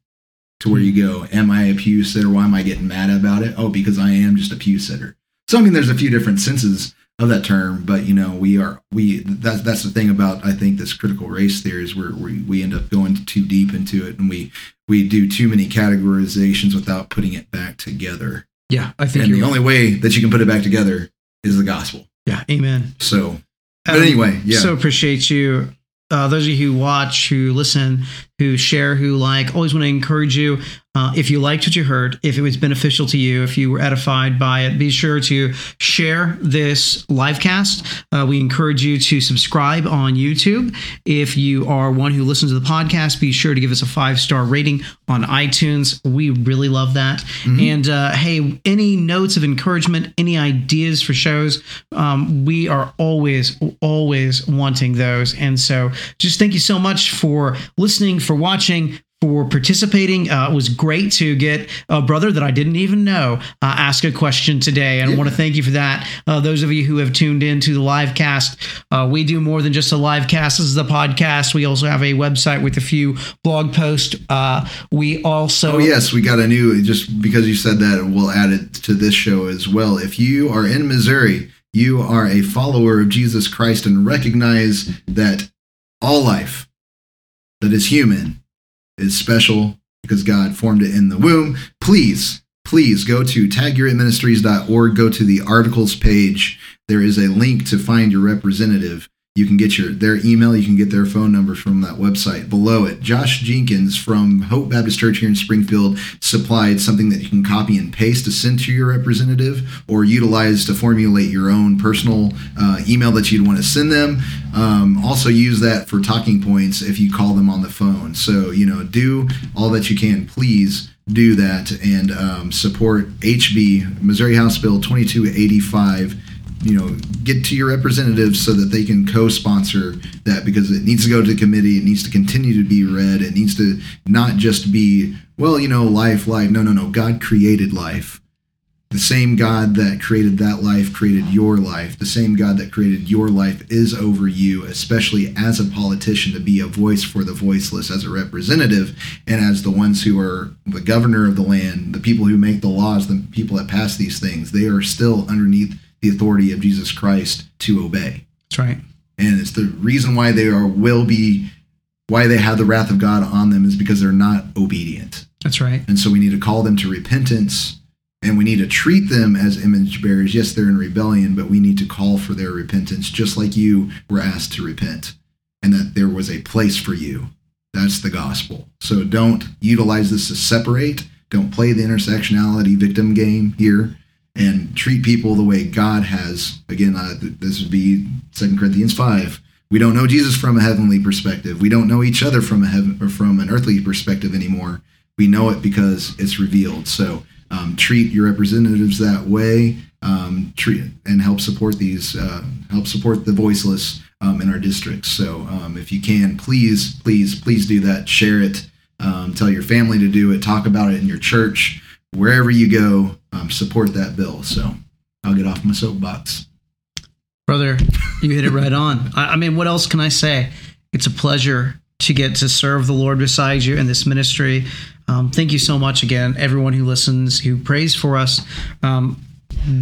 to where you go am i a pew sitter why am i getting mad about it oh because i am just a pew sitter so i mean there's a few different senses of that term but you know we are we that's that's the thing about i think this critical race theory is where we, we end up going too deep into it and we we do too many categorizations without putting it back together Yeah, I think and the right. only way that you can put it back together is the gospel Yeah, amen. so but Um, anyway yeah So appreciate you. Uh, those of you who watch, who listen, who share, who like, always want to encourage you. Uh, if you liked what you heard, if it was beneficial to you, if you were edified by it, be sure to share this live cast. Uh, we encourage you to subscribe on YouTube. If you are one who listens to the podcast, be sure to give us a five star rating on iTunes. We really love that. And uh, hey, any notes of encouragement, any ideas for shows, um, we are always, always wanting those. And so just thank you so much for listening, for watching, for participating. Uh, it was great to get a brother that I didn't even know uh, ask a question today. And I want to thank you for that. Uh, those of you who have tuned in to the live cast, uh, we do more than just a live cast. This is the podcast. We also have a website with a few blog posts. Uh, we also. Oh yes, we got a new. Just because you said that, we'll add it to this show as well. If you are in Missouri, you are a follower of Jesus Christ and recognize that all life that is human is special because God formed it in the womb. Please, please go to tagyourministries.org, go to the articles page. There is a link to find your representative. You can get your their email, you can get their phone number from that website. Below it, Josh Jenkins from Hope Baptist Church here in Springfield supplied something that you can copy and paste to send to your representative or utilize to formulate your own personal uh, email that you'd want to send them. Um, also, use that for talking points if you call them on the phone. So, you know, do all that you can. Please do that and um, support HB, Missouri House Bill 2285 you know get to your representatives so that they can co-sponsor that because it needs to go to the committee it needs to continue to be read it needs to not just be well you know life life. No no no. God created life. The same god that created that life created your life. The same god that created your life is over you especially as a politician to be a voice for the voiceless as a representative and as the ones who are the governor of the land the people who make the laws the people that pass these things. They are still underneath the authority of Jesus Christ to obey. That's right. And it's the reason why they are will be why they have the wrath of God on them is because they're not obedient. That's right. And so we need to call them to repentance and we need to treat them as image bearers. Yes, they're in rebellion, but we need to call for their repentance just like you were asked to repent and that there was a place for you. That's the gospel. So don't utilize this to separate. Don't play the intersectionality victim game here and treat people the way God has. Again, uh, this would be Second Corinthians 5. We don't know Jesus from a heavenly perspective. We don't know each other from a heaven or from an earthly perspective anymore. We know it because it's revealed. So um, treat your representatives that way. Um, treat and help support these. Uh, help support the voiceless um, in our districts. So um, if you can, please, please, please do that. Share it. Um, tell your family to do it. Talk about it in your church wherever you go, um, support that bill. So I'll get off my soapbox. Brother, you hit it right on. I, I mean, what else can I say? It's a pleasure to get to serve the Lord beside you in this ministry. Um, thank you so much again, everyone who listens, who prays for us. Um,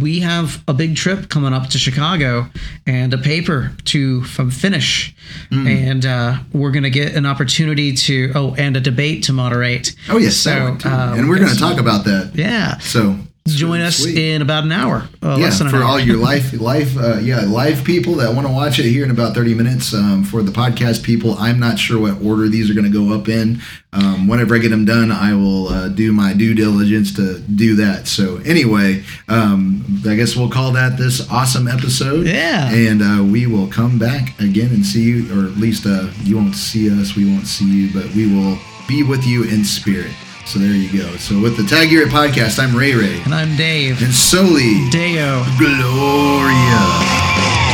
we have a big trip coming up to Chicago and a paper to from finish, Mm. and uh, we're going to get an opportunity to oh, and a debate to moderate. Oh yes, So, um, and we're going to talk about that. Yeah, So join us sweet. in about an hour. Uh, yeah, less than an for hour. all your life, life, uh, yeah, live people that want to watch it here in about thirty minutes. Um, for the podcast people, I'm not sure what order these are going to go up in. Um, whenever I get them done, I will uh, do my due diligence to do that. So anyway, um, I guess we'll call that this awesome episode. Yeah. and uh, we will come back again and see you, or at least uh, you won't see us, we won't see you, but we will be with you in spirit. So there you go. So with the Tag Gear podcast, I'm Ray Ray and I'm Dave and Soli Deo. Gloria.